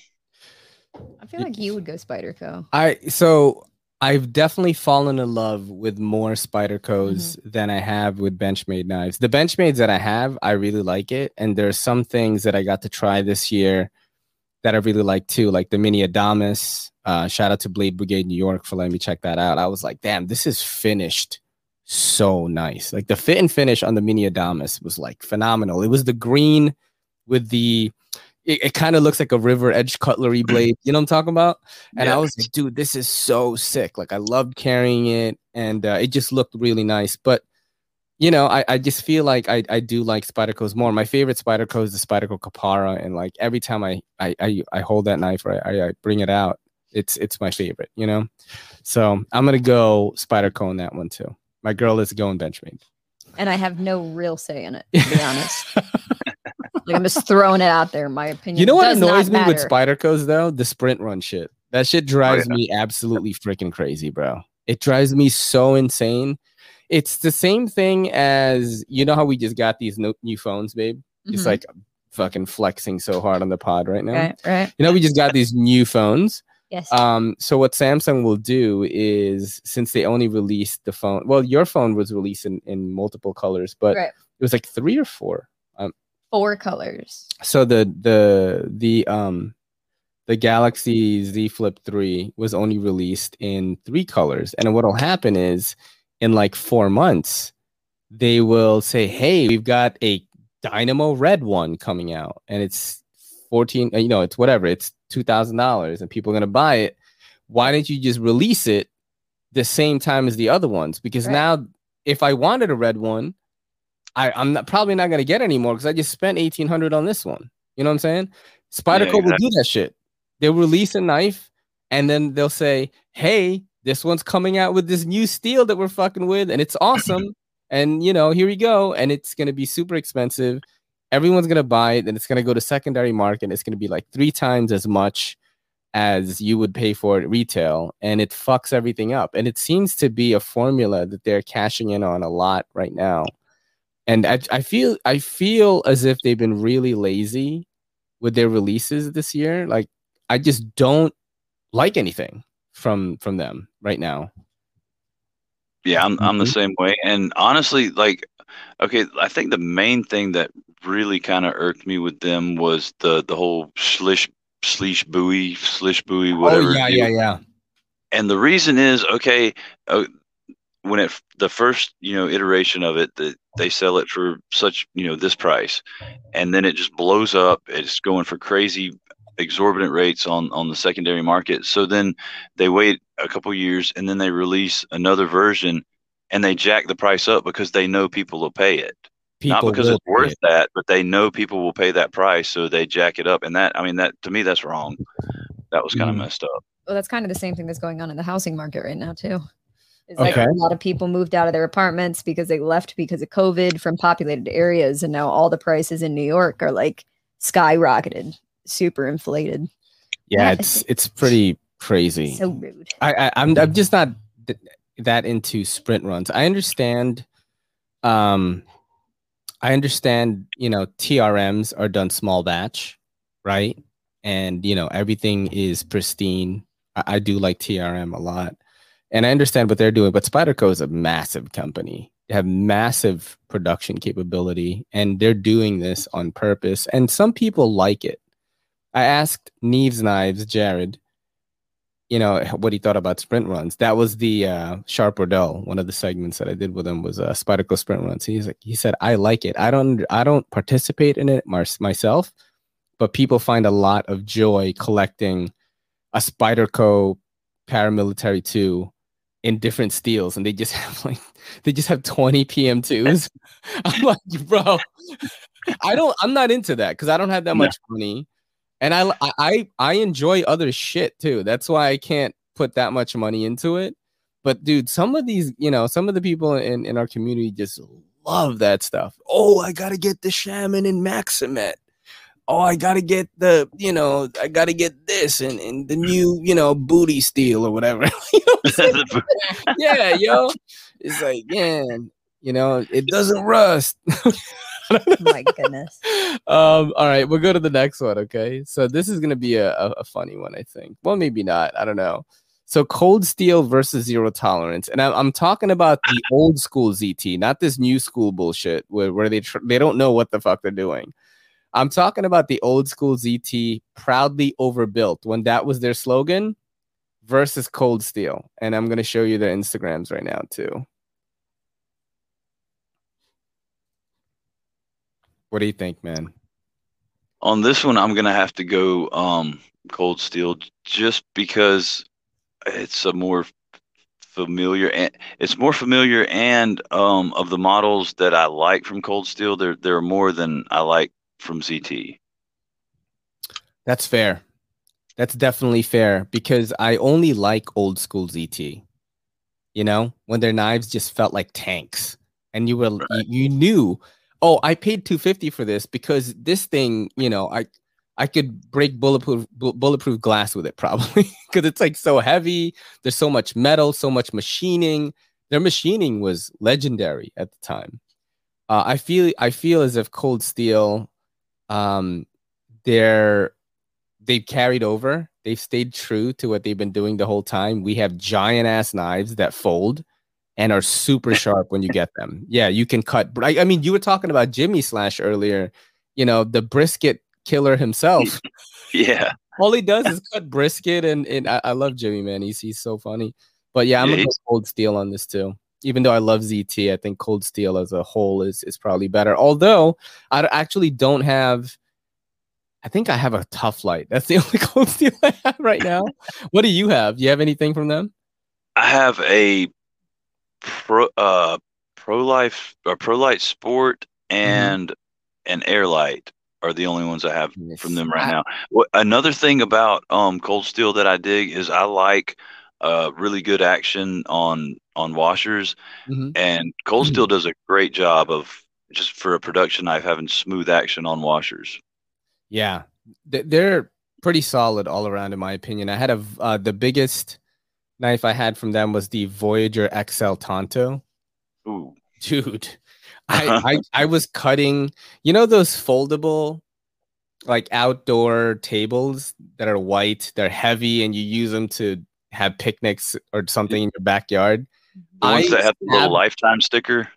[SPEAKER 1] I feel like you would go Spyderco.
[SPEAKER 2] I so I've definitely fallen in love with more Spyderco's
[SPEAKER 1] Mm-hmm.
[SPEAKER 2] than I have with Benchmade knives. The Benchmades that I have, I really like it, and there are some things that I got to try this year that I really like too, like the Mini Adamas. Uh, shout out to Blade Brigade New York for letting me check that out. I was like, damn, this is finished so nice. Like the fit and finish on the Mini Adamas was like phenomenal. It was the green with the it, it kind of looks like a river edge cutlery <clears throat> blade. You know what I'm talking about? And I was like, dude, this is so sick. Like I loved carrying it, and uh, it just looked really nice. But you know, I, I just feel like I, I do like Spyderco's more. My favorite Spyderco is the Spyderco Capara, and like every time I I I, I hold that knife or I, I bring it out, it's it's my favorite. You know, so I'm gonna go Spyderco on that one too. My girl is going Benchmade.
[SPEAKER 1] And I have no real say in it, to be honest. <laughs> like I'm just throwing it out there. My opinion.
[SPEAKER 2] You know what
[SPEAKER 1] does
[SPEAKER 2] annoys me with
[SPEAKER 1] matter.
[SPEAKER 2] Spyderco's though? The sprint run shit. That shit drives
[SPEAKER 3] yeah.
[SPEAKER 2] me absolutely freaking crazy, bro. It drives me so insane. It's the same thing as you know how we just got these no- new phones, babe. It's
[SPEAKER 1] Mhm.
[SPEAKER 2] like fucking flexing so hard on the pod right now.
[SPEAKER 1] right, right.
[SPEAKER 2] You know, we just got these new phones.
[SPEAKER 1] Yes.
[SPEAKER 2] Um, so what Samsung will do is since they only released the phone, well, your phone was released in, in multiple colors, but
[SPEAKER 1] Right.
[SPEAKER 2] it was like three or four.
[SPEAKER 1] Four colors.
[SPEAKER 2] so the the the um the Galaxy Z Flip 3 was only released in three colors. And what'll happen is in like four months, they will say, Hey, we've got a Dynamo Red one coming out, and it's fourteen. You know, it's whatever. It's two thousand dollars, and people are gonna buy it. Why didn't you just release it the same time as the other ones? Because right. now, if I wanted a red one, I, I'm not, probably not gonna get anymore because I just spent eighteen hundred on this one. You know what I'm saying? Spyderco yeah, exactly. will do that shit. They'll release a knife, and then they'll say, "Hey, this one's coming out with this new steel that we're fucking with, and it's awesome." and you know, here we go, and it's gonna be super expensive. Everyone's gonna buy it, and it's gonna go to secondary market. It's gonna be like three times as much as you would pay for it retail, and it fucks everything up. And it seems to be a formula that they're cashing in on a lot right now. And I, I feel I feel as if they've been really lazy with their releases this year. Like I just don't like anything from from them right now.
[SPEAKER 3] Yeah, I'm I'm the mm-hmm. same way. And honestly, like okay, I think the main thing that really kind of irked me with them was the the whole schlish sleesh Bowie, slish Bowie, oh, whatever.
[SPEAKER 2] Oh yeah, yeah, yeah.
[SPEAKER 3] And the reason is okay. Uh, when it the first you know iteration of it, that they sell it for such you know this price, and then it just blows up. It's going for crazy exorbitant rates on on the secondary market. So then they wait a couple years and then they release another version and they jack the price up because they know people will pay it. People Not because it's worth it. that, but they know people will pay that price, so they jack it up. And that, I mean, that to me, that's wrong. That was kind of mm. messed up.
[SPEAKER 1] Well, that's kind of the same thing that's going on in the housing market right now too. It's okay. like a lot of people moved out of their apartments because they left because of COVID from populated areas, and now all the prices in New York are like skyrocketed super inflated.
[SPEAKER 2] Yeah, it's it's pretty crazy.
[SPEAKER 1] So rude.
[SPEAKER 2] I, I I'm I'm just not th- that into sprint runs. I understand. Um, I understand. You know, TRMs are done small batch, right? And you know everything is pristine. I, I do like TRM a lot, and I understand what they're doing. But Spyderco is a massive company. They have massive production capability, and they're doing this on purpose. And some people like it I asked Neves Knives, Jared, you know, what he thought about sprint runs. That was the uh, Sharp or Dull. One of the segments that I did with him was uh, Spyderco sprint runs. He's like, he said, I like it. I don't, I don't participate in it myself, but people find a lot of joy collecting a Spyderco paramilitary two in different steels, and they just <laughs> have like, they just have 20 PM2s. <laughs> I'm like, bro, I don't, I'm not into that because I don't have that much money and I I I enjoy other shit too. That's why I can't put that much money into it. But dude, some of these, you know, some of the people in in our community just love that stuff. Oh, I gotta get the shaman and Maxamet. Oh, I gotta get the, you know, I gotta get this and, and the new, you know, booty steel or whatever. <laughs> <laughs> yeah, yo. It's like, man, you know, it doesn't rust. <laughs> <laughs>
[SPEAKER 1] My goodness.
[SPEAKER 2] Um, all right, we'll go to the next one. Okay. So this is gonna be a, a, a funny one, I think. Well, maybe not. I don't know. So cold steel versus zero tolerance, and I'm, I'm talking about the old school ZT, not this new school bullshit where, where they tr- they don't know what the fuck they're doing. I'm talking about the old school ZT, proudly overbuilt, when that was their slogan, versus cold steel, and I'm gonna show you their Instagrams right now too. What do you think, man?
[SPEAKER 3] On this one, I'm gonna have to go um, Cold Steel just because it's a more familiar and it's more familiar and um, of the models that I like from Cold Steel, there there are more than I like from ZT.
[SPEAKER 2] That's fair. That's definitely fair because I only like old school ZT. You know, when their knives just felt like tanks, and you were right. you, you knew oh, I paid 250 for this because this thing, you know, I I could break bulletproof bulletproof glass with it probably <laughs> because it's like so heavy. There's so much metal, so much machining. Their machining was legendary at the time. Uh, I feel I feel as if Cold Steel, um, they're they've carried over. They've stayed true to what they've been doing the whole time. We have giant ass knives that fold and are super sharp when you get them. Yeah, you can cut. I, I mean, you were talking about Jimmy Slash earlier. You know, the brisket killer himself. <laughs>
[SPEAKER 3] yeah.
[SPEAKER 2] All he does is cut brisket, and, and I, I, love Jimmy, man. He's he's so funny. But yeah, I'm yeah, gonna go cold steel on this too. even though I love ZT, I think Cold Steel as a whole is is probably better. Although I actually don't have. I think I have a Tuff Lite. That's the <laughs> only Cold Steel I have right now. what do you have? Do you have anything from them?
[SPEAKER 3] I have a pro uh pro life or Pro Lite Sport mm-hmm. and mm-hmm. an Air Lite are the only ones I have yes. from them right now. What, another thing about um cold steel that I dig is I like uh really good action on on washers mm-hmm. and cold steel does a great job of just for a production knife having smooth action on washers.
[SPEAKER 2] Yeah. They're pretty solid all around in my opinion. I had a uh, the biggest knife I had from them was the Voyager XL Tanto.
[SPEAKER 3] Ooh.
[SPEAKER 2] Dude, <laughs> I, I I was cutting, you know those foldable like outdoor tables that are white, they're heavy and you use them to have picnics or something in your backyard.
[SPEAKER 3] The ones I that have the little lifetime sticker.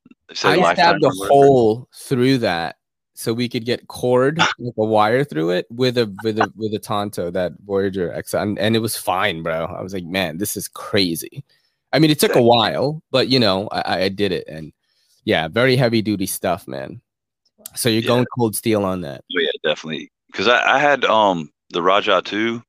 [SPEAKER 2] I stabbed a hole through that so we could get cord <laughs> with a wire through it with a with a with a Tanto that Voyager X and, and it was fine, bro. I was like, man, this is crazy. I mean, it took a while, but you know, I, I did it, and yeah, very heavy duty stuff, man. So you're yeah. going cold steel on that?
[SPEAKER 3] Oh, yeah, definitely. Because I, I had um the Rajah too,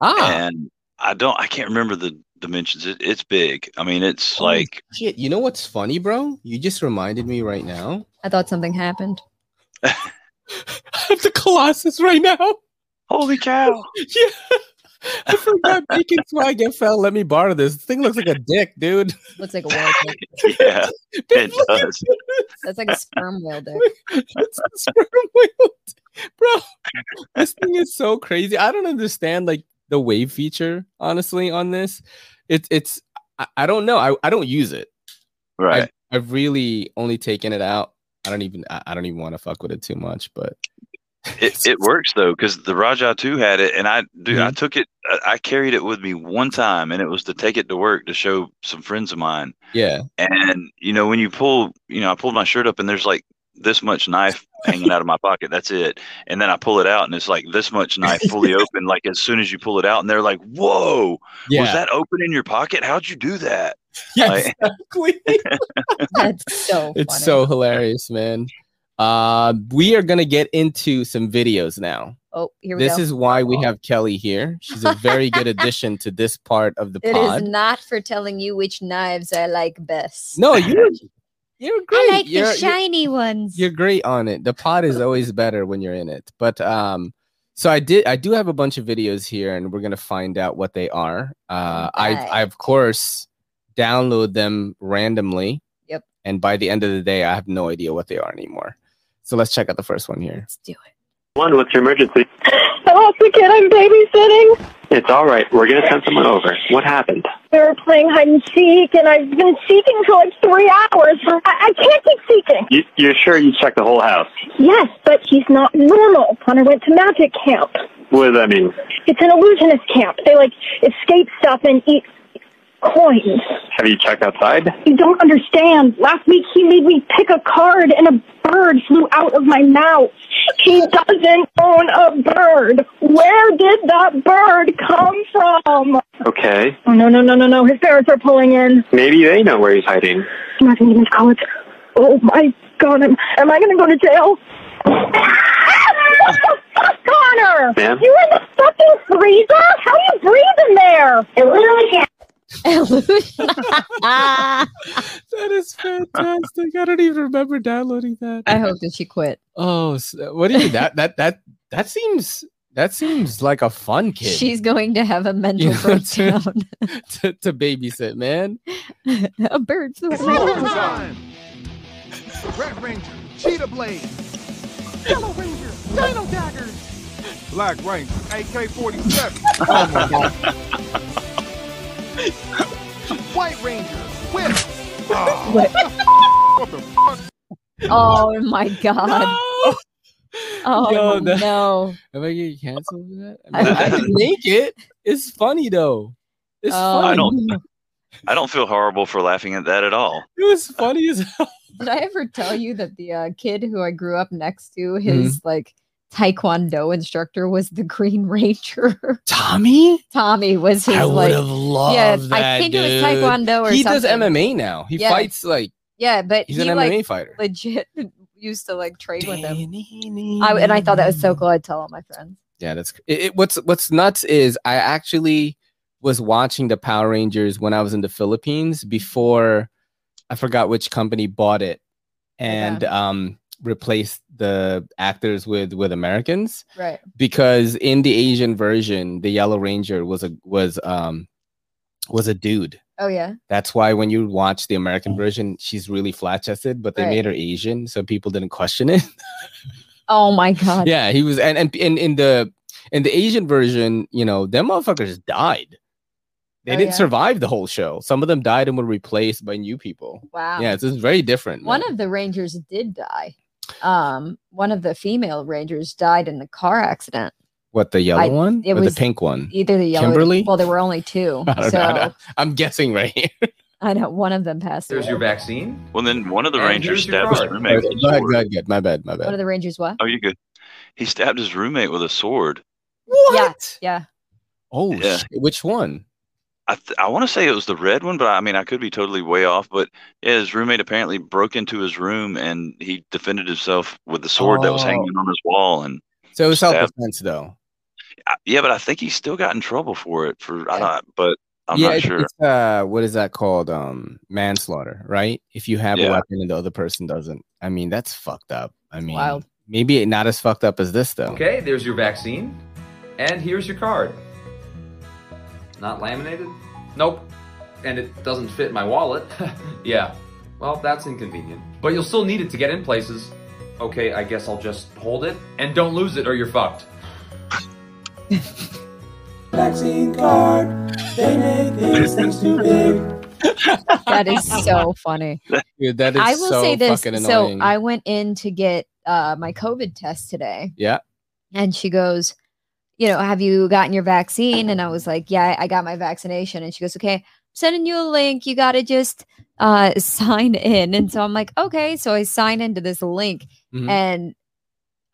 [SPEAKER 3] ah, and I don't, I can't remember the dimensions. It, it's big. I mean, it's oh, like
[SPEAKER 2] shit. You know what's funny, bro? You just reminded me right now.
[SPEAKER 1] I thought something happened. <laughs>
[SPEAKER 2] I have the Colossus right now.
[SPEAKER 3] Holy cow! <laughs>
[SPEAKER 2] yeah. I forgot Bacon Swag FL. Let me borrow this. this. thing looks like a dick, dude.
[SPEAKER 1] Looks like a whale
[SPEAKER 3] dick. <laughs> yeah, it does.
[SPEAKER 1] That's like a sperm whale dick.
[SPEAKER 2] That's a sperm whale, bro. This thing is so crazy. I don't understand like the wave feature. Honestly, on this, it's it's I, I don't know. I, I don't use it.
[SPEAKER 3] Right.
[SPEAKER 2] I've, I've really only taken it out I don't even I don't even want to fuck with it too much, but
[SPEAKER 3] it, <laughs> it works though because the Rajah two had it, and I do mm-hmm. I took it I carried it with me one time, and it was to take it to work to show some friends of mine.
[SPEAKER 2] Yeah,
[SPEAKER 3] and you know when you pull, you know I pulled my shirt up, and there's like this much knife hanging out of my pocket. That's it. And then I pull it out and it's like this much knife fully <laughs> open. Like as soon as you pull it out, and they're like, "Whoa, yeah. was that open in your pocket? How'd you do that?" <laughs>
[SPEAKER 2] Yeah, like, exactly. <laughs>
[SPEAKER 1] That's so.
[SPEAKER 2] It's funny. so hilarious, man. Uh, we are gonna get into some videos now.
[SPEAKER 1] Oh, here we
[SPEAKER 2] this
[SPEAKER 1] go.
[SPEAKER 2] This is why we have Kelly here. She's a very good addition to this part of the pod.
[SPEAKER 1] It is not for telling you which knives I like best.
[SPEAKER 2] No, you're you're great.
[SPEAKER 1] I like
[SPEAKER 2] you're,
[SPEAKER 1] the shiny
[SPEAKER 2] you're,
[SPEAKER 1] ones.
[SPEAKER 2] You're great on it. The pod is always better when you're in it. But um, so I did. I do have a bunch of videos here, and we're gonna find out what they are. Uh, I, I of course download them randomly.
[SPEAKER 1] Yep.
[SPEAKER 2] And by the end of the day, I have no idea what they are anymore. So let's check out the first one here.
[SPEAKER 1] Let's do it.
[SPEAKER 4] One, what's your emergency?
[SPEAKER 5] Lost the kid I'm babysitting.
[SPEAKER 4] It's all right. We're going to send someone over. What happened?
[SPEAKER 5] We were playing hide and seek, and I've been seeking for like three hours. I, I can't keep seeking.
[SPEAKER 4] You, you're sure you checked the whole house?
[SPEAKER 5] Yes, but he's not normal. Connor went to magic camp.
[SPEAKER 4] What does that mean?
[SPEAKER 5] It's an illusionist camp. They like escape stuff and eat coins.
[SPEAKER 4] Have you checked outside?
[SPEAKER 5] You don't understand. Last week he made me pick a card and a bird flew out of my mouth. He doesn't own a bird. Where did that bird come from?
[SPEAKER 4] Okay.
[SPEAKER 5] Oh, no, no, no, no, no. His parents are pulling in.
[SPEAKER 4] Maybe they know where he's hiding.
[SPEAKER 5] I'm not going to college. Oh, my God. Am, am I going to go to jail? Connor!
[SPEAKER 4] Ma'am?
[SPEAKER 5] You in the fucking freezer? How do you breathe in there? It literally can't.
[SPEAKER 2] That is fantastic. I don't even remember downloading that.
[SPEAKER 1] I hope that she quit.
[SPEAKER 2] Oh, what do you mean? That that that that seems that seems like a fun kid.
[SPEAKER 1] She's going to have a mental you know, breakdown
[SPEAKER 2] to, <laughs> to, to, babysit, man.
[SPEAKER 1] a bird flew
[SPEAKER 6] time. Red Ranger, Cheetah Blade, Yellow Ranger, Dino Daggers, Black Ranger, AK-47. Oh my god. <laughs> <laughs> White Ranger, <laughs> whip. Oh,
[SPEAKER 1] what the fuck? Oh my god. No. Oh Yo, that, no! <laughs>
[SPEAKER 2] Am I getting canceled for that? I, mean, I can make it. It's funny though. It's
[SPEAKER 3] funny. I don't. I don't feel horrible for laughing at that at all.
[SPEAKER 2] It was funny as hell.
[SPEAKER 1] Did I ever tell you that the uh, kid who I grew up next to, his mm-hmm. like taekwondo instructor was the Green Ranger. <laughs>
[SPEAKER 2] Tommy?
[SPEAKER 1] Tommy was his
[SPEAKER 2] I would
[SPEAKER 1] like
[SPEAKER 2] have loved
[SPEAKER 1] yeah,
[SPEAKER 2] that.
[SPEAKER 1] I think it was taekwondo or
[SPEAKER 2] He
[SPEAKER 1] something.
[SPEAKER 2] does MMA now. He
[SPEAKER 1] Yeah.
[SPEAKER 2] fights like
[SPEAKER 1] Yeah, but
[SPEAKER 2] he's
[SPEAKER 1] he
[SPEAKER 2] an
[SPEAKER 1] like
[SPEAKER 2] MMA fighter.
[SPEAKER 1] legit <laughs> used to like trade with him. I, and I thought that was so cool. I'd tell all my friends.
[SPEAKER 2] Yeah, that's it, it- what's what's nuts is I actually was watching the Power Rangers when I was in the Philippines before I forgot which company bought it and um replaced the actors with with Americans
[SPEAKER 1] Right.
[SPEAKER 2] because in the Asian version the Yellow Ranger was a was um was a dude.
[SPEAKER 1] Oh yeah.
[SPEAKER 2] That's why when you watch the American version, she's really flat chested, but they
[SPEAKER 1] Right.
[SPEAKER 2] made her Asian, so people didn't question it. <laughs>
[SPEAKER 1] Oh my god.
[SPEAKER 2] yeah, he was, and and in in the in the Asian version, you know, them motherfuckers died. They
[SPEAKER 1] Oh,
[SPEAKER 2] didn't
[SPEAKER 1] yeah?
[SPEAKER 2] survive the whole show. Some of them died and were replaced by new people.
[SPEAKER 1] Wow.
[SPEAKER 2] Yeah, it's, it's very different.
[SPEAKER 1] One of the Rangers did die. Um, one of the female Rangers died in the car accident.
[SPEAKER 2] what the yellow
[SPEAKER 1] I-
[SPEAKER 2] one
[SPEAKER 1] it
[SPEAKER 2] or
[SPEAKER 1] was
[SPEAKER 2] the pink one?
[SPEAKER 1] Either the yellow.
[SPEAKER 2] Kimberly?
[SPEAKER 1] Well, there were only two, <laughs>
[SPEAKER 2] I don't
[SPEAKER 1] so
[SPEAKER 2] know. I <laughs> don't- I'm guessing right here.
[SPEAKER 1] I know one of them passed
[SPEAKER 7] There's
[SPEAKER 1] away.
[SPEAKER 7] your vaccine.
[SPEAKER 3] Well, then one of the
[SPEAKER 7] And
[SPEAKER 3] Rangers stabbed his
[SPEAKER 7] card.
[SPEAKER 3] roommate
[SPEAKER 2] Go
[SPEAKER 3] with a
[SPEAKER 2] ahead,
[SPEAKER 3] sword.
[SPEAKER 2] go ahead. My bad, my bad.
[SPEAKER 1] One of the Rangers. What?
[SPEAKER 3] Oh, you good? He stabbed his roommate with a sword.
[SPEAKER 2] What?
[SPEAKER 1] Yeah.
[SPEAKER 2] Oh,
[SPEAKER 3] Yeah.
[SPEAKER 2] shit. which one?
[SPEAKER 3] I th- I want to say it was the red one, but I mean I could be totally way off. But yeah, his roommate apparently broke into his room and he defended himself with the sword that was
[SPEAKER 2] Oh.
[SPEAKER 3] hanging on his wall. And
[SPEAKER 2] So it was self defense, though.
[SPEAKER 3] I, yeah, but I think he still got in trouble for it. For I
[SPEAKER 1] Yeah.
[SPEAKER 3] don't, but I'm
[SPEAKER 2] yeah,
[SPEAKER 3] not
[SPEAKER 2] it's,
[SPEAKER 3] sure.
[SPEAKER 2] it's, uh, what is that called? Um, manslaughter, right? If you have a weapon and the other person doesn't, I mean, that's fucked up. I mean,
[SPEAKER 1] wild.
[SPEAKER 2] maybe not as fucked up as this, though.
[SPEAKER 7] Okay, there's your vaccine. And here's your card. Not laminated? Nope. And it doesn't fit my wallet. <laughs> yeah. Well, that's inconvenient. But you'll still need it to get in places. Okay, I guess I'll just hold it. And don't lose it or you're fucked. <laughs>
[SPEAKER 8] Vaccine card. They make these things too big. <laughs>
[SPEAKER 1] That is so funny.
[SPEAKER 2] Dude, that is
[SPEAKER 1] I will
[SPEAKER 2] so
[SPEAKER 1] say this.
[SPEAKER 2] fucking
[SPEAKER 1] So. I went in to get uh, my COVID test today,
[SPEAKER 2] yeah.
[SPEAKER 1] and she goes, "You know, have you gotten your vaccine?" And I was like, "Yeah, I got my vaccination." And she goes, "Okay, I'm sending you a link. You got to just uh, <laughs> sign in." And so I'm like, "Okay." So I sign into this link,
[SPEAKER 2] Mhm.
[SPEAKER 1] and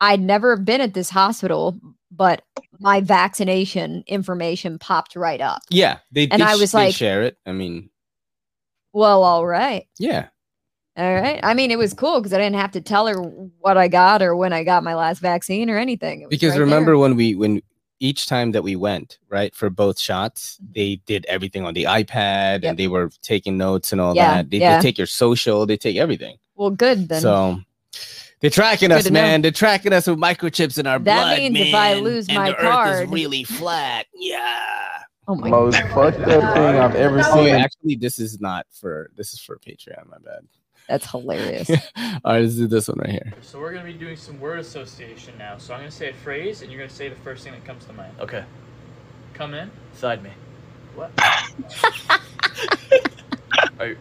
[SPEAKER 1] I'd never been at this hospital, but my vaccination information popped right up.
[SPEAKER 2] Yeah. They,
[SPEAKER 1] And
[SPEAKER 2] they
[SPEAKER 1] I was like-
[SPEAKER 2] share it. I mean,
[SPEAKER 1] Well, all right.
[SPEAKER 2] yeah.
[SPEAKER 1] All right. I mean, it was cool because I didn't have to tell her what I got or when I got my last vaccine or anything.
[SPEAKER 2] Because
[SPEAKER 1] right
[SPEAKER 2] remember
[SPEAKER 1] there.
[SPEAKER 2] when we, when each time that we went, right, for both shots, mm-hmm. they did everything on the iPad
[SPEAKER 1] Yep.
[SPEAKER 2] and they were taking notes and all
[SPEAKER 1] Yeah,
[SPEAKER 2] that. They,
[SPEAKER 1] yeah.
[SPEAKER 2] they take your social, they take everything.
[SPEAKER 1] Well, good then.
[SPEAKER 2] So they're tracking
[SPEAKER 1] Good
[SPEAKER 2] us,
[SPEAKER 1] to know.
[SPEAKER 2] man. They're tracking us with microchips in our
[SPEAKER 1] That
[SPEAKER 2] blood.
[SPEAKER 1] means if I lose
[SPEAKER 2] and
[SPEAKER 1] my
[SPEAKER 2] the Earth
[SPEAKER 1] card-
[SPEAKER 2] is really flat. Yeah.
[SPEAKER 1] oh my
[SPEAKER 9] Most fucked up thing I've ever
[SPEAKER 2] Oh, wait,
[SPEAKER 9] seen.
[SPEAKER 2] actually, this is not for. This is for Patreon. My bad.
[SPEAKER 1] That's hilarious. <laughs>
[SPEAKER 2] All right, let's do this one right here.
[SPEAKER 10] So we're gonna be doing some word association now. So I'm gonna say a phrase, and you're gonna say the first thing that comes to mind.
[SPEAKER 11] Okay,
[SPEAKER 10] Come in.
[SPEAKER 11] side me.
[SPEAKER 10] What? <laughs> <laughs>
[SPEAKER 11] Are you...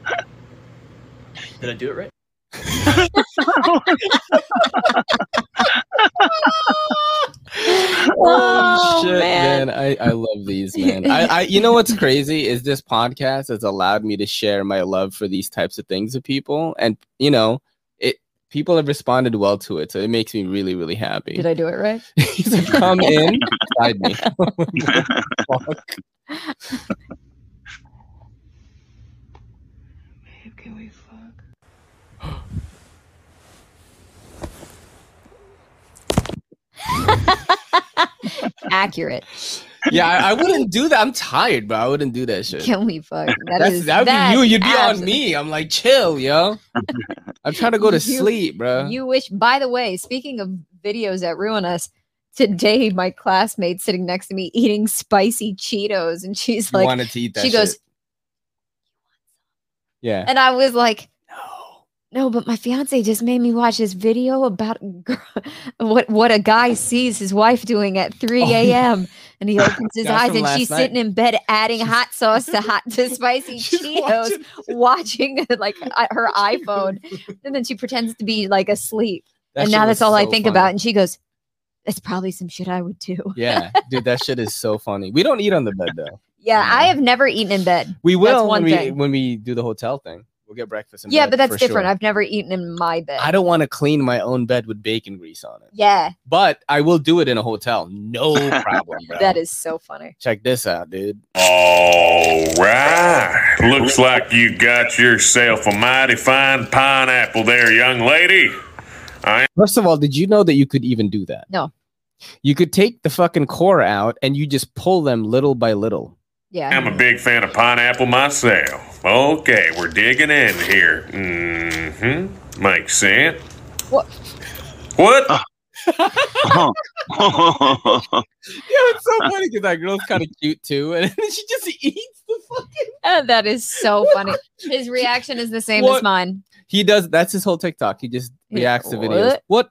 [SPEAKER 11] Did I do it right? <laughs>
[SPEAKER 1] Oh, oh
[SPEAKER 2] Shit,
[SPEAKER 1] man.
[SPEAKER 2] man. I, I love these, man. I, I you know what's <laughs> crazy is this podcast has allowed me to share my love for these types of things with people, and you know, it people have responded well to it, so it makes me really, really happy.
[SPEAKER 1] Did I do it right? <laughs>
[SPEAKER 2] He's come in, side me. Fuck.
[SPEAKER 8] Can we fuck?
[SPEAKER 1] Accurate.
[SPEAKER 2] yeah, I, I wouldn't do that. I'm tired, bro. I wouldn't do that shit.
[SPEAKER 1] Can we fuck? That
[SPEAKER 2] That's
[SPEAKER 1] is-
[SPEAKER 2] that would
[SPEAKER 1] that
[SPEAKER 2] be you. You'd be
[SPEAKER 1] abs-
[SPEAKER 2] on me. I'm like, chill, yo. I'm trying to go to <laughs>
[SPEAKER 1] You-
[SPEAKER 2] sleep, bro.
[SPEAKER 1] You wish. By the way, speaking of videos that ruin us, today my classmate sitting next to me eating spicy Cheetos, and she's
[SPEAKER 2] You
[SPEAKER 1] like,
[SPEAKER 2] wanted to eat that.
[SPEAKER 1] she goes,
[SPEAKER 2] yeah.
[SPEAKER 1] and I was like,
[SPEAKER 2] No.
[SPEAKER 1] but my fiance just made me watch this video about <laughs> what what a guy sees his wife doing at 3
[SPEAKER 2] Oh,
[SPEAKER 1] a.m. and he <laughs> opens his eyes and she's
[SPEAKER 2] night.
[SPEAKER 1] sitting in bed adding hot sauce to hot to <laughs> spicy Cheetos, watching like uh, her iPhone, and then she pretends to be like asleep.
[SPEAKER 2] That
[SPEAKER 1] and now that's all I think
[SPEAKER 2] funny.
[SPEAKER 1] about. And she goes, "It's probably some shit I would do."
[SPEAKER 2] Yeah, dude, that shit is so funny. We don't eat on the bed though.
[SPEAKER 1] Yeah, I have never eaten in bed.
[SPEAKER 2] We will
[SPEAKER 1] one
[SPEAKER 2] when we
[SPEAKER 1] thing.
[SPEAKER 2] when we do the hotel thing. We'll get breakfast. In
[SPEAKER 1] Yeah,
[SPEAKER 2] bed
[SPEAKER 1] but that's different.
[SPEAKER 2] sure.
[SPEAKER 1] I've never eaten in my bed.
[SPEAKER 2] I don't want to clean my own bed with bacon grease on it,
[SPEAKER 1] Yeah,
[SPEAKER 2] but I will do it in a hotel. No <laughs> problem, bro.
[SPEAKER 1] that is so funny.
[SPEAKER 2] Check this out, dude.
[SPEAKER 12] All right. Looks like you got yourself a mighty fine pineapple there, young lady. I
[SPEAKER 2] First of all, did you know that you could even do that?
[SPEAKER 1] No.
[SPEAKER 2] You could take the fucking core out and you just pull them little by little.
[SPEAKER 1] Yeah.
[SPEAKER 12] am a big fan of pineapple myself. Okay, we're digging in here. Mm-hmm. Makes sense.
[SPEAKER 1] What?
[SPEAKER 12] What? <laughs>
[SPEAKER 2] Yeah, it's so funny because that girl's kind of cute too, and she just eats the fucking.
[SPEAKER 1] Uh, that is so funny. His reaction is the same
[SPEAKER 2] What?
[SPEAKER 1] as mine.
[SPEAKER 2] He does. That's his whole TikTok. He just
[SPEAKER 1] Yeah,
[SPEAKER 2] reacts to videos.
[SPEAKER 1] what?